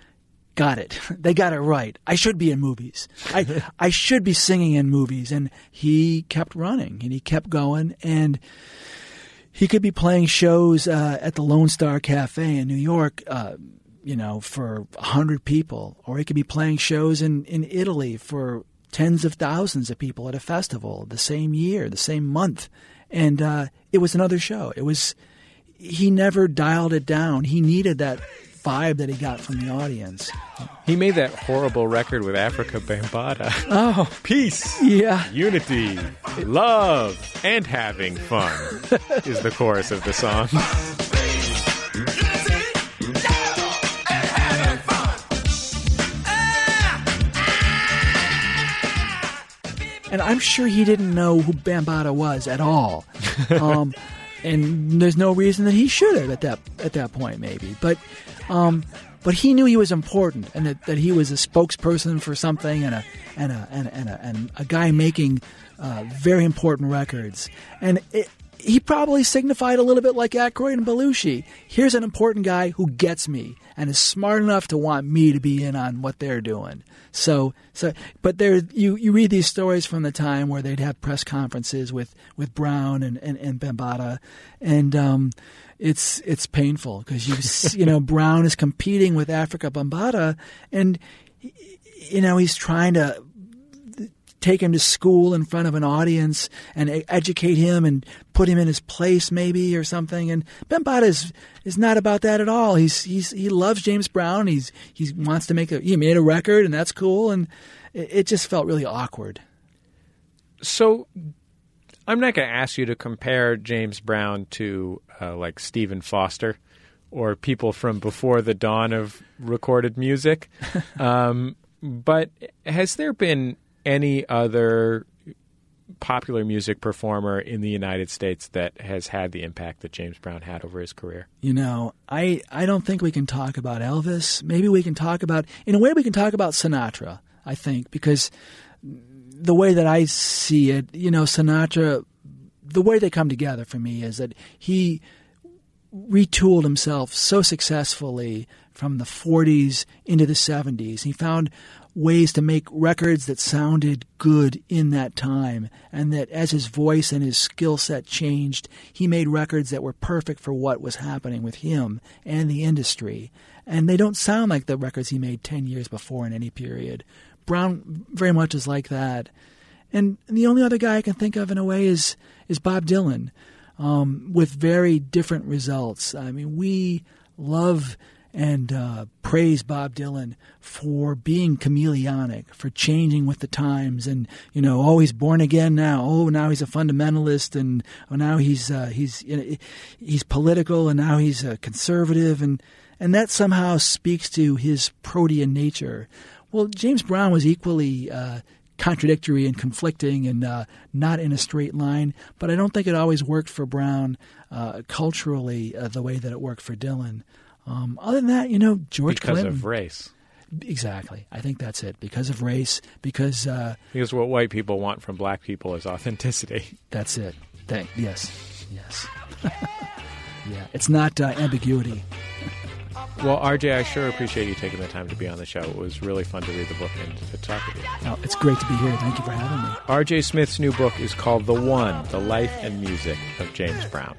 got it. [laughs] They got it right. I should be in movies. I [laughs] I should be singing in movies. And he kept running and he kept going and he could be playing shows uh, at the Lone Star Cafe in New York, uh, you know, for hundred people, or he could be playing shows in in Italy for tens of thousands of people at a festival the same year, the same month, and uh, it was another show. It was he never dialed it down. He needed that vibe that he got from the audience. He made that horrible record with Afrika Bambaataa. Oh, peace, yeah, unity, love, and having fun is the chorus of the song. and I'm sure he didn't know who Bambaataa was at all. [laughs] Um, and there's no reason that he should have at that at that point, maybe. But um, but he knew he was important, and that, that he was a spokesperson for something, and a and a and a, and a, and a guy making uh, very important records. And it, he probably signified a little bit like Aykroyd and Belushi. Here's an important guy who gets me and is smart enough to want me to be in on what they're doing. So, so, but there, you, you read these stories from the time where they'd have press conferences with, with Brown and, and, and Bambaataa, and, um, it's, it's painful because you, you know, [laughs] Brown is competing with Afrika Bambaataa and, you know, he's trying to take him to school in front of an audience and educate him and put him in his place maybe or something. And Ben Bambaataa is is not about that at all. He's he's he loves James Brown. He's he wants to make a he made a record and that's cool. And it, it just felt really awkward. So I'm not going to ask you to compare James Brown to uh, like Stephen Foster or people from before the dawn of recorded music. [laughs] um, but has there been any other popular music performer in the United States that has had the impact that James Brown had over his career? You know, I, I don't think we can talk about Elvis. Maybe we can talk about, in a way, we can talk about Sinatra, I think, because the way that I see it, you know, Sinatra, the way they come together for me is that he retooled himself so successfully from the 40s into the 70s. He found ways to make records that sounded good in that time and that as his voice and his skill set changed he made records that were perfect for what was happening with him and the industry. And they don't sound like the records he made 10 years before in any period. Brown very much is like that. And the only other guy i can think of in a way is is bob dylan um, with very different results. I mean we love and uh, praise Bob Dylan for being chameleonic, for changing with the times, and you know, oh, he's born again now. Oh, now he's a fundamentalist, and oh, now he's uh, he's you know, he's political, and now he's a conservative, and and that somehow speaks to his protean nature. Well, James Brown was equally uh, contradictory and conflicting and uh, not in a straight line. But I don't think it always worked for Brown uh, culturally uh, the way that it worked for Dylan. Um, other than that, you know, George because Clinton. of race. Exactly. I think that's it. Because of race, because uh, Because what white people want from black people is authenticity. [laughs] that's it. Thank yes, yes. [laughs] yeah, it's not uh, ambiguity. Well, RJ, I sure appreciate you taking the time to be on the show. It was really fun to read the book and to talk with you. No, it's great to be here. Thank you for having me. RJ Smith's new book is called The One The Life and Music of James Brown.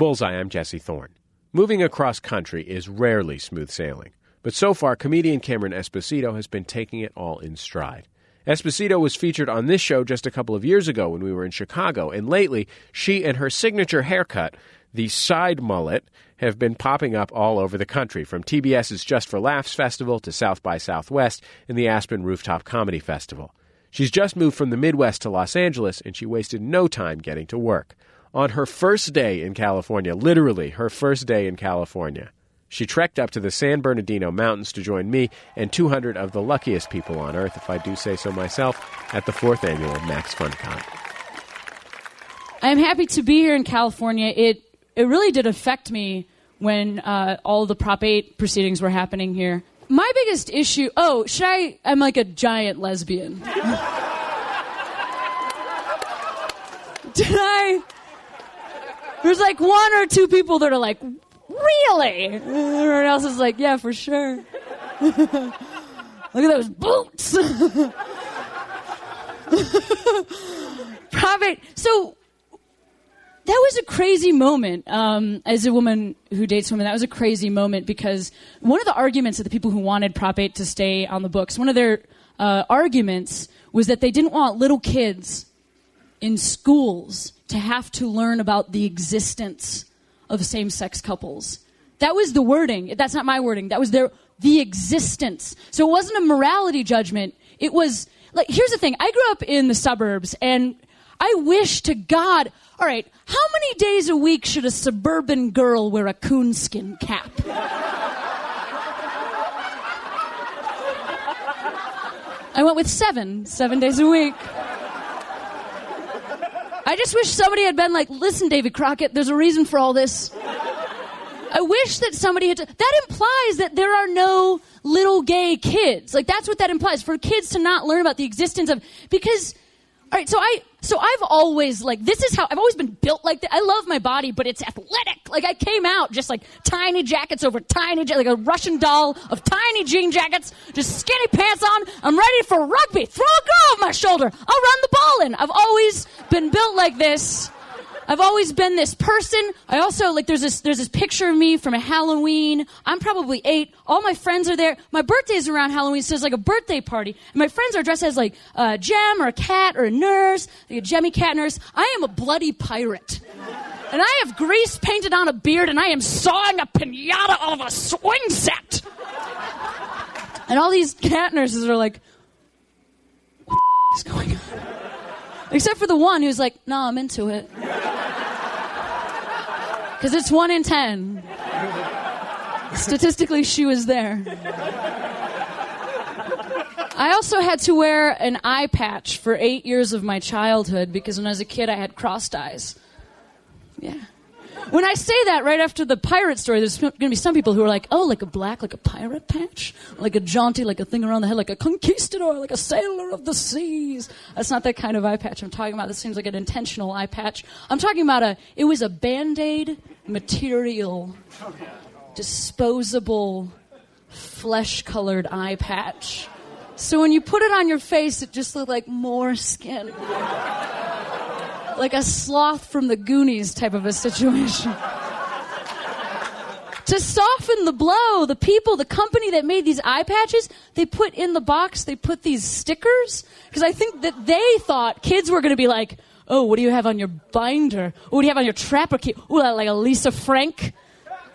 Bullseye. I'm Jesse Thorne. Moving across country is rarely smooth sailing, but so far, comedian Cameron Esposito has been taking it all in stride. Esposito was featured on this show just a couple of years ago when we were in Chicago, and lately, she and her signature haircut, the side mullet, have been popping up all over the country, from TBS's Just for Laughs Festival to South by Southwest and the Aspen Rooftop Comedy Festival. She's just moved from the Midwest to Los Angeles, and she wasted no time getting to work. On her first day in California, literally her first day in California, she trekked up to the San Bernardino Mountains to join me and 200 of the luckiest people on earth, if I do say so myself, at the fourth annual Max FunCon. I'm happy to be here in California. It it really did affect me when uh, all the Prop 8 proceedings were happening here. My biggest issue. Oh, should I? I'm like a giant lesbian. [laughs] did I? There's like one or two people that are like, really? Everyone else is like, yeah, for sure. [laughs] Look at those boots. [laughs] Prop 8. So that was a crazy moment. Um, as a woman who dates women, that was a crazy moment because one of the arguments of the people who wanted Prop 8 to stay on the books, one of their uh, arguments was that they didn't want little kids in schools to have to learn about the existence of same sex couples. That was the wording. That's not my wording. That was their the existence. So it wasn't a morality judgment. It was like here's the thing. I grew up in the suburbs and I wish to God, all right, how many days a week should a suburban girl wear a coonskin cap? I went with seven, seven days a week. I just wish somebody had been like, listen, David Crockett, there's a reason for all this. I wish that somebody had. That implies that there are no little gay kids. Like that's what that implies for kids to not learn about the existence of because. All right, so I so I've always like this is how I've always been built like that. I love my body, but it's athletic. Like I came out just like tiny jackets over tiny like a Russian doll of tiny jean jackets, just skinny pants on. I'm ready for rugby. Throw a girl off my shoulder. I'll run the ball in. I've always been built like this. I've always been this person. I also like there's this there's this picture of me from a Halloween. I'm probably eight. All my friends are there. My birthday's around Halloween, so it's like a birthday party. And my friends are dressed as like a gem or a cat or a nurse, like a Jemmy cat nurse. I am a bloody pirate. And I have grease painted on a beard and I am sawing a pinata out of a swing set. And all these cat nurses are like, what the is going on? Except for the one who's like, no, I'm into it. Because it's one in ten. Statistically, she was there. I also had to wear an eye patch for eight years of my childhood because when I was a kid, I had crossed eyes. Yeah. When I say that right after the pirate story, there's going to be some people who are like, oh, like a black, like a pirate patch? Like a jaunty, like a thing around the head, like a conquistador, like a sailor of the seas. That's not that kind of eye patch I'm talking about. This seems like an intentional eye patch. I'm talking about a, it was a band-aid material, disposable, flesh-colored eye patch. So when you put it on your face, it just looked like more skin like a sloth from the Goonies type of a situation. to soften the blow, the people, the company that made these eye patches, they put in the box, they put these stickers. Because I think that they thought kids were going to be like, oh, what do you have on your binder? What do you have on your trapper key? Oh, like a Lisa Frank?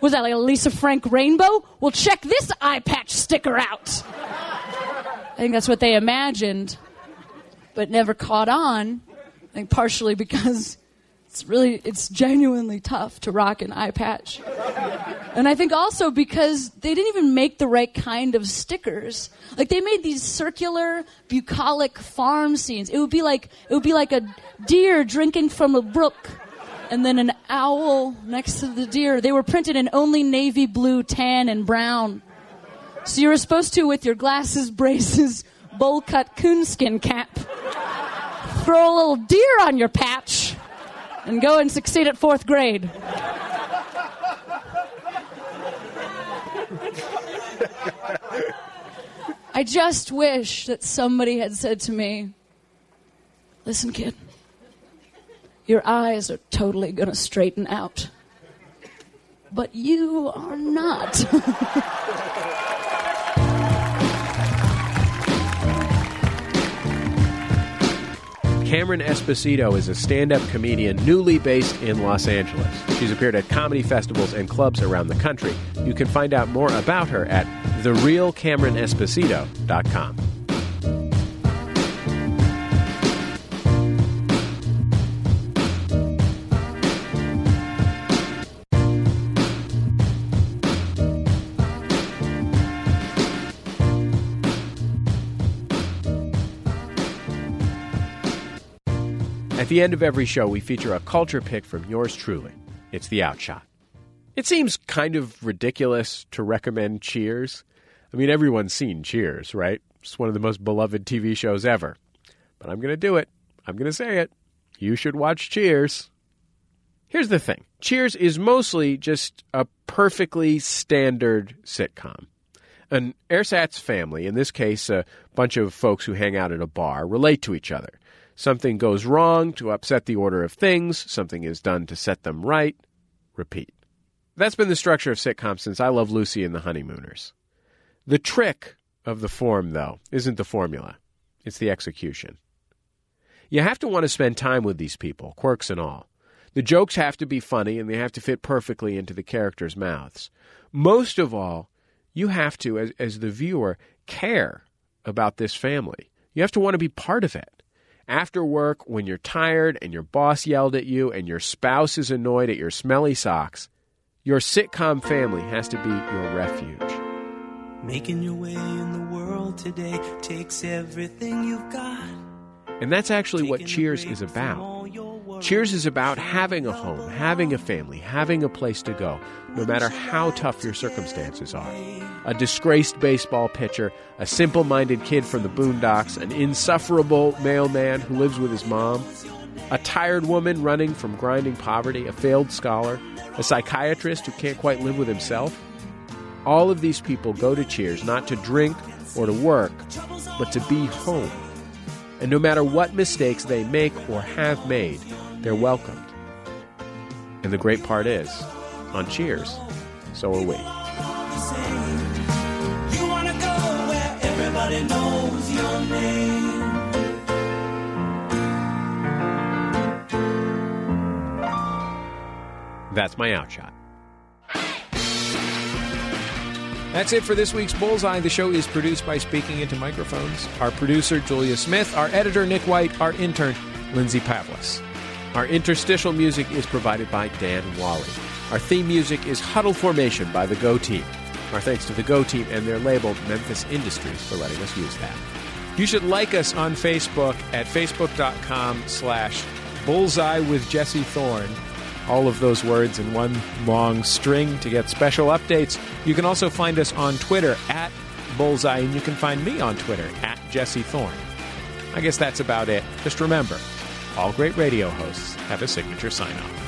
Was that like a Lisa Frank rainbow? Well, check this eye patch sticker out. I think that's what they imagined, but never caught on. I think partially because it's really, it's genuinely tough to rock an eye patch. And I think also because they didn't even make the right kind of stickers. Like they made these circular, bucolic farm scenes. It would be like, it would be like a deer drinking from a brook and then an owl next to the deer. They were printed in only navy blue, tan, and brown. So you were supposed to, with your glasses, [laughs] braces, bowl cut coonskin cap, throw a little deer on your patch and go and succeed at fourth grade. I just wish that somebody had said to me, Listen, kid, your eyes are totally going to straighten out, but you are not. [laughs] Cameron Esposito is a stand up comedian newly based in Los Angeles. She's appeared at comedy festivals and clubs around the country. You can find out more about her at therealcameronesposito.com. the end of every show, we feature a culture pick from yours truly. It's the Outshot. It seems kind of ridiculous to recommend Cheers. I mean, everyone's seen Cheers, right? It's one of the most beloved TV shows ever. But I'm going to do it. I'm going to say it. You should watch Cheers. Here's the thing Cheers is mostly just a perfectly standard sitcom. An ersatz family, in this case, a bunch of folks who hang out at a bar, relate to each other. Something goes wrong to upset the order of things, something is done to set them right. Repeat. That's been the structure of sitcoms since I Love Lucy and the Honeymooners. The trick of the form, though, isn't the formula, it's the execution. You have to want to spend time with these people, quirks and all. The jokes have to be funny and they have to fit perfectly into the characters' mouths. Most of all, you have to, as, as the viewer, care about this family. You have to want to be part of it. After work, when you're tired and your boss yelled at you and your spouse is annoyed at your smelly socks, your sitcom family has to be your refuge. Making your way in the world today takes everything you've got. And that's actually what Cheers is about. Cheers is about having a home, having a family, having a place to go, no matter how tough your circumstances are. A disgraced baseball pitcher, a simple minded kid from the boondocks, an insufferable mailman who lives with his mom, a tired woman running from grinding poverty, a failed scholar, a psychiatrist who can't quite live with himself. All of these people go to Cheers not to drink or to work, but to be home. And no matter what mistakes they make or have made, they're welcomed. And the great part is, on Cheers, so are we. You wanna go where everybody knows your name. That's my outshot. That's it for this week's Bullseye. The show is produced by Speaking Into Microphones. Our producer, Julia Smith. Our editor, Nick White. Our intern, Lindsay Pavlis. Our interstitial music is provided by Dan Wally. Our theme music is Huddle Formation by the Go Team. Our thanks to the Go Team and their label, Memphis Industries, for letting us use that. You should like us on Facebook at facebook.com slash bullseye with Jesse Thorne. All of those words in one long string to get special updates. You can also find us on Twitter at bullseye, and you can find me on Twitter at Jesse Thorne. I guess that's about it. Just remember, all great radio hosts have a signature sign off.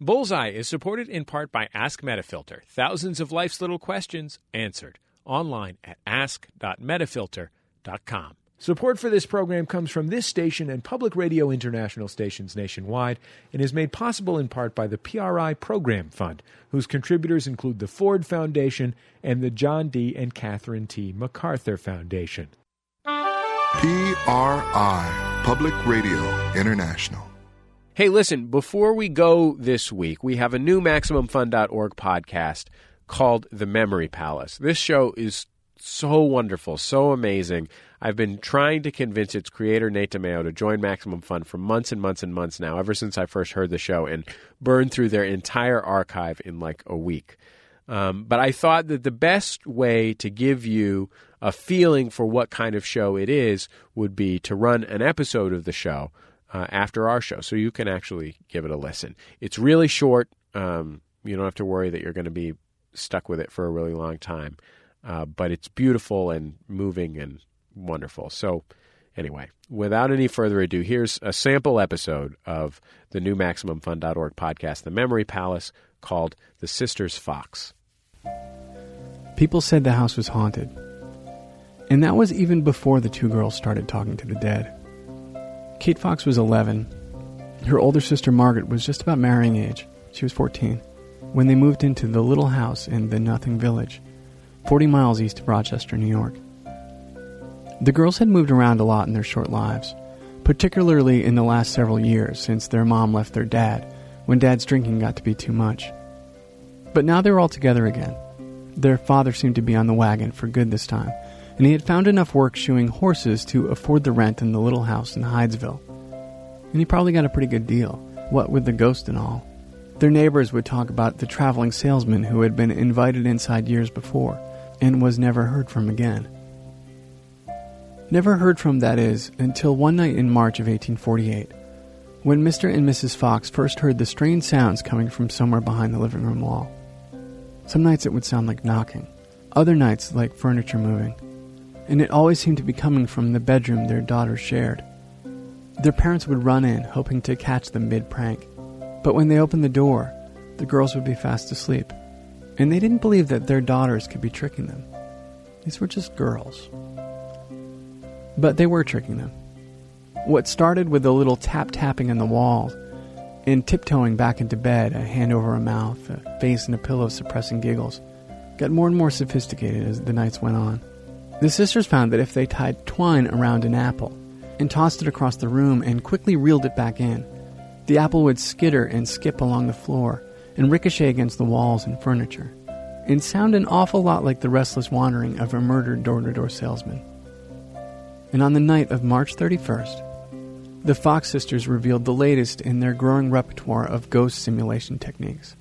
Bullseye is supported in part by Ask Metafilter. Thousands of life's little questions answered online at ask.metafilter.com. Support for this program comes from this station and Public Radio International stations nationwide and is made possible in part by the PRI Program Fund, whose contributors include the Ford Foundation and the John D. and Catherine T. MacArthur Foundation. PRI, Public Radio International. Hey, listen, before we go this week, we have a new MaximumFun.org podcast called The Memory Palace. This show is so wonderful, so amazing. I've been trying to convince its creator, Nate DiMeo, to join Maximum Fun for months and months and months now, ever since I first heard the show, and burned through their entire archive in like a week. Um, but I thought that the best way to give you a feeling for what kind of show it is would be to run an episode of the show uh, after our show, so you can actually give it a listen. It's really short. Um, you don't have to worry that you're going to be stuck with it for a really long time, uh, but it's beautiful and moving and wonderful. So, anyway, without any further ado, here's a sample episode of the new MaximumFun.org podcast, The Memory Palace, called The Sisters Fox. People said the house was haunted. And that was even before the two girls started talking to the dead. Kate Fox was 11. Her older sister Margaret was just about marrying age. She was 14 when they moved into the little house in the Nothing Village, 40 miles east of Rochester, New York. The girls had moved around a lot in their short lives, particularly in the last several years since their mom left their dad when dad's drinking got to be too much. But now they were all together again. Their father seemed to be on the wagon for good this time, and he had found enough work shoeing horses to afford the rent in the little house in Hydesville. And he probably got a pretty good deal, what with the ghost and all. Their neighbors would talk about the traveling salesman who had been invited inside years before and was never heard from again. Never heard from, that is, until one night in March of 1848, when Mr. and Mrs. Fox first heard the strange sounds coming from somewhere behind the living room wall. Some nights it would sound like knocking, other nights like furniture moving, and it always seemed to be coming from the bedroom their daughters shared. Their parents would run in, hoping to catch them mid prank. But when they opened the door, the girls would be fast asleep, and they didn't believe that their daughters could be tricking them. These were just girls. But they were tricking them. What started with a little tap tapping on the wall and tiptoeing back into bed, a hand over a mouth, a face in a pillow suppressing giggles, got more and more sophisticated as the nights went on. The sisters found that if they tied twine around an apple and tossed it across the room and quickly reeled it back in, the apple would skitter and skip along the floor and ricochet against the walls and furniture, and sound an awful lot like the restless wandering of a murdered door to door salesman. And on the night of March 31st, the Fox sisters revealed the latest in their growing repertoire of ghost simulation techniques.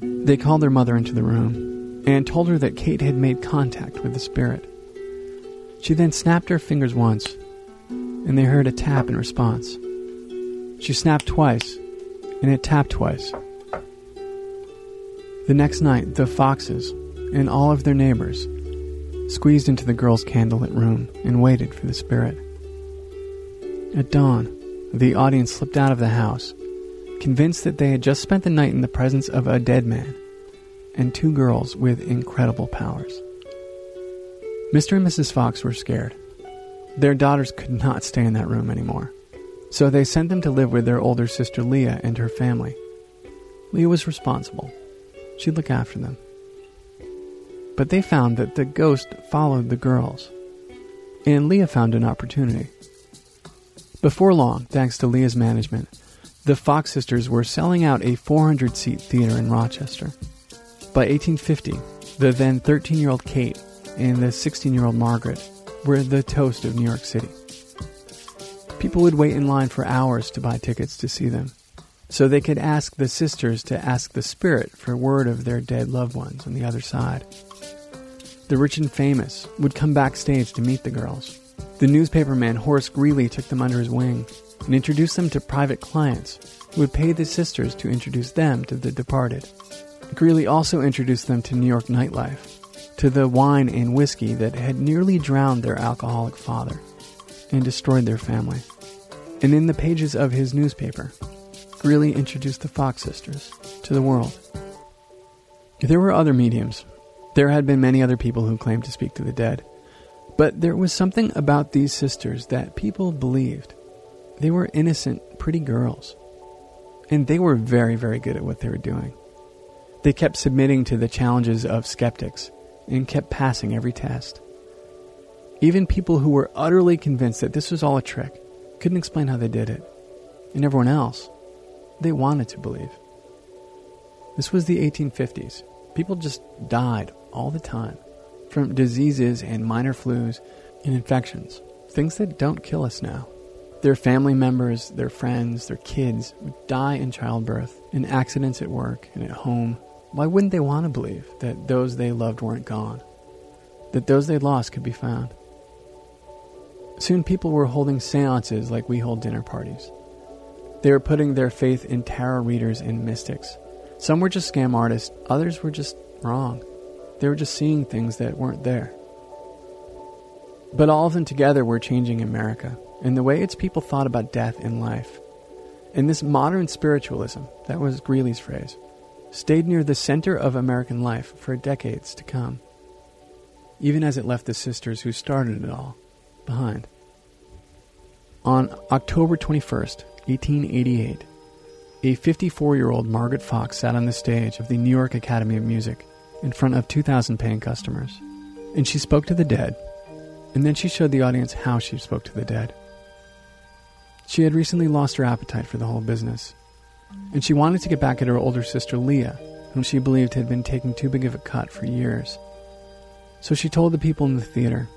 They called their mother into the room, and told her that Kate had made contact with the spirit. She then snapped her fingers once, and they heard a tap in response. She snapped twice, and it tapped twice. The next night, the foxes and all of their neighbors squeezed into the girl's candlelit room and waited for the spirit. At dawn, the audience slipped out of the house, convinced that they had just spent the night in the presence of a dead man and two girls with incredible powers. Mr. and Mrs. Fox were scared. Their daughters could not stay in that room anymore, so they sent them to live with their older sister Leah and her family. Leah was responsible. She'd look after them. But they found that the ghost followed the girls, and Leah found an opportunity. Before long, thanks to Leah's management, the Fox sisters were selling out a 400 seat theater in Rochester. By 1850, the then 13 year old Kate and the 16 year old Margaret were the toast of New York City. People would wait in line for hours to buy tickets to see them, so they could ask the sisters to ask the spirit for word of their dead loved ones on the other side. The rich and famous would come backstage to meet the girls. The newspaperman Horace Greeley took them under his wing and introduced them to private clients who would pay the sisters to introduce them to the departed. Greeley also introduced them to New York nightlife, to the wine and whiskey that had nearly drowned their alcoholic father and destroyed their family. And in the pages of his newspaper, Greeley introduced the Fox sisters to the world. There were other mediums. There had been many other people who claimed to speak to the dead. But there was something about these sisters that people believed. They were innocent, pretty girls. And they were very, very good at what they were doing. They kept submitting to the challenges of skeptics and kept passing every test. Even people who were utterly convinced that this was all a trick couldn't explain how they did it. And everyone else, they wanted to believe. This was the 1850s. People just died all the time from diseases and minor flus and infections, things that don't kill us now. Their family members, their friends, their kids would die in childbirth, in accidents at work and at home. Why wouldn't they want to believe that those they loved weren't gone? That those they lost could be found? Soon people were holding seances like we hold dinner parties. They were putting their faith in tarot readers and mystics. Some were just scam artists, others were just wrong. They were just seeing things that weren't there. But all of them together were changing America and the way its people thought about death and life. And this modern spiritualism, that was Greeley's phrase, stayed near the center of American life for decades to come, even as it left the sisters who started it all behind. On October 21st, 1888, a 54 year old Margaret Fox sat on the stage of the New York Academy of Music in front of 2,000 paying customers. And she spoke to the dead, and then she showed the audience how she spoke to the dead. She had recently lost her appetite for the whole business, and she wanted to get back at her older sister Leah, whom she believed had been taking too big of a cut for years. So she told the people in the theater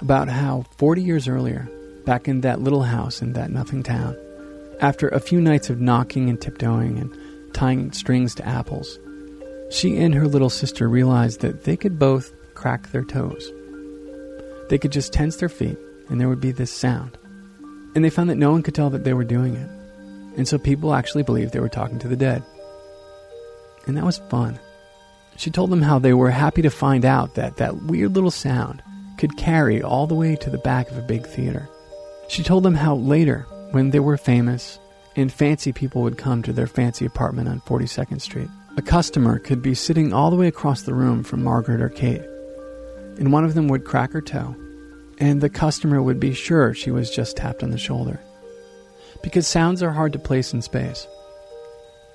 about how 40 years earlier, back in that little house in that nothing town, after a few nights of knocking and tiptoeing and tying strings to apples, she and her little sister realized that they could both crack their toes. They could just tense their feet, and there would be this sound. And they found that no one could tell that they were doing it. And so people actually believed they were talking to the dead. And that was fun. She told them how they were happy to find out that that weird little sound could carry all the way to the back of a big theater. She told them how later, when they were famous and fancy people would come to their fancy apartment on 42nd Street, a customer could be sitting all the way across the room from Margaret or Kate, and one of them would crack her toe, and the customer would be sure she was just tapped on the shoulder. Because sounds are hard to place in space,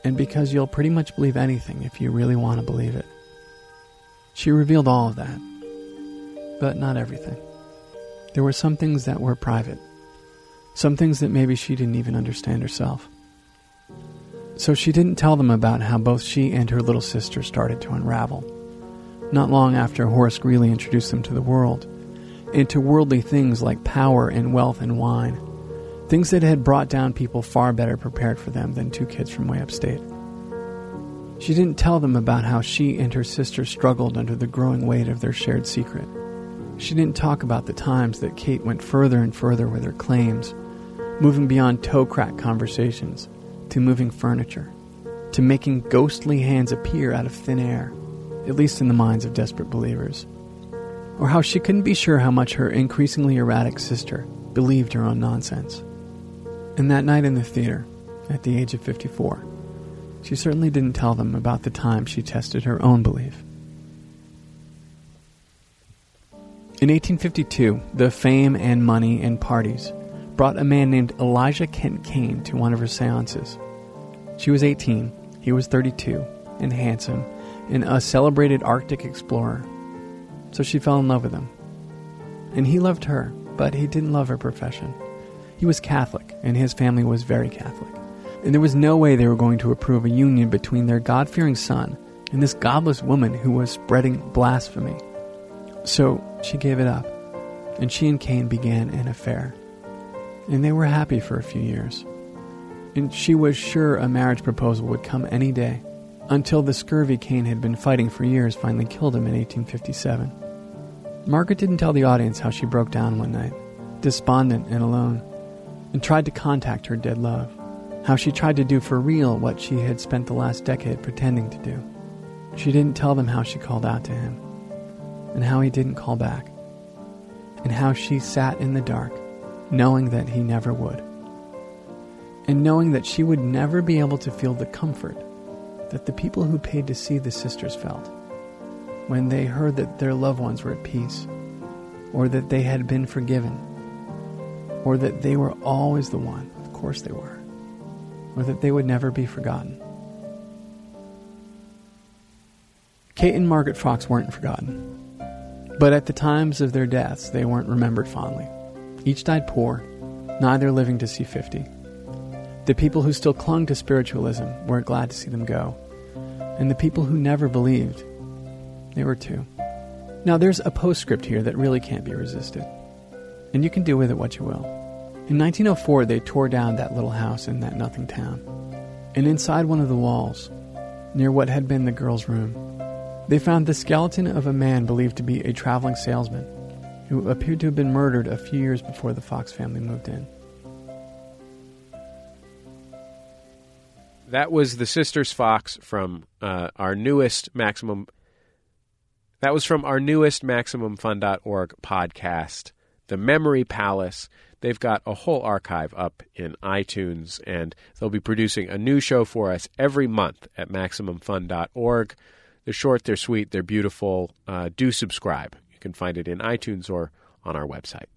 and because you'll pretty much believe anything if you really want to believe it. She revealed all of that, but not everything. There were some things that were private, some things that maybe she didn't even understand herself. So she didn't tell them about how both she and her little sister started to unravel. Not long after Horace Greeley introduced them to the world, into worldly things like power and wealth and wine, things that had brought down people far better prepared for them than two kids from way upstate. She didn't tell them about how she and her sister struggled under the growing weight of their shared secret. She didn't talk about the times that Kate went further and further with her claims, moving beyond toe crack conversations to moving furniture, to making ghostly hands appear out of thin air, at least in the minds of desperate believers. Or how she couldn't be sure how much her increasingly erratic sister believed her own nonsense. And that night in the theater, at the age of 54, she certainly didn't tell them about the time she tested her own belief. In 1852, the fame and money and parties brought a man named Elisha Kent Kane to one of her seances. She was 18, he was 32, and handsome, and a celebrated Arctic explorer. So she fell in love with him. And he loved her, but he didn't love her profession. He was Catholic, and his family was very Catholic and there was no way they were going to approve a union between their God fearing son and this godless woman who was spreading blasphemy. So she gave it up, and she and Kane began an affair. And they were happy for a few years. And she was sure a marriage proposal would come any day, until the scurvy Kane had been fighting for years finally killed him in 1857. Margaret didn't tell the audience how she broke down one night, despondent and alone, and tried to contact her dead love how she tried to do for real what she had spent the last decade pretending to do. She didn't tell them how she called out to him, and how he didn't call back, and how she sat in the dark, knowing that he never would, and knowing that she would never be able to feel the comfort that the people who paid to see the sisters felt when they heard that their loved ones were at peace, or that they had been forgiven, or that they were always the one. Of course they were or that they would never be forgotten. Kate and Margaret Fox weren't forgotten. But at the times of their deaths, they weren't remembered fondly. Each died poor, neither living to see 50. The people who still clung to spiritualism weren't glad to see them go. And the people who never believed, they were too. Now, there's a postscript here that really can't be resisted. And you can do with it what you will. In 1904, they tore down that little house in that nothing town. And inside one of the walls, near what had been the girl's room, they found the skeleton of a man believed to be a traveling salesman who appeared to have been murdered a few years before the Fox family moved in. That was the Sisters Fox from uh, our newest Maximum. That was from our newest MaximumFun.org podcast, The Memory Palace. They've got a whole archive up in iTunes, and they'll be producing a new show for us every month at MaximumFun.org. They're short, they're sweet, they're beautiful. Uh, do subscribe. You can find it in iTunes or on our website.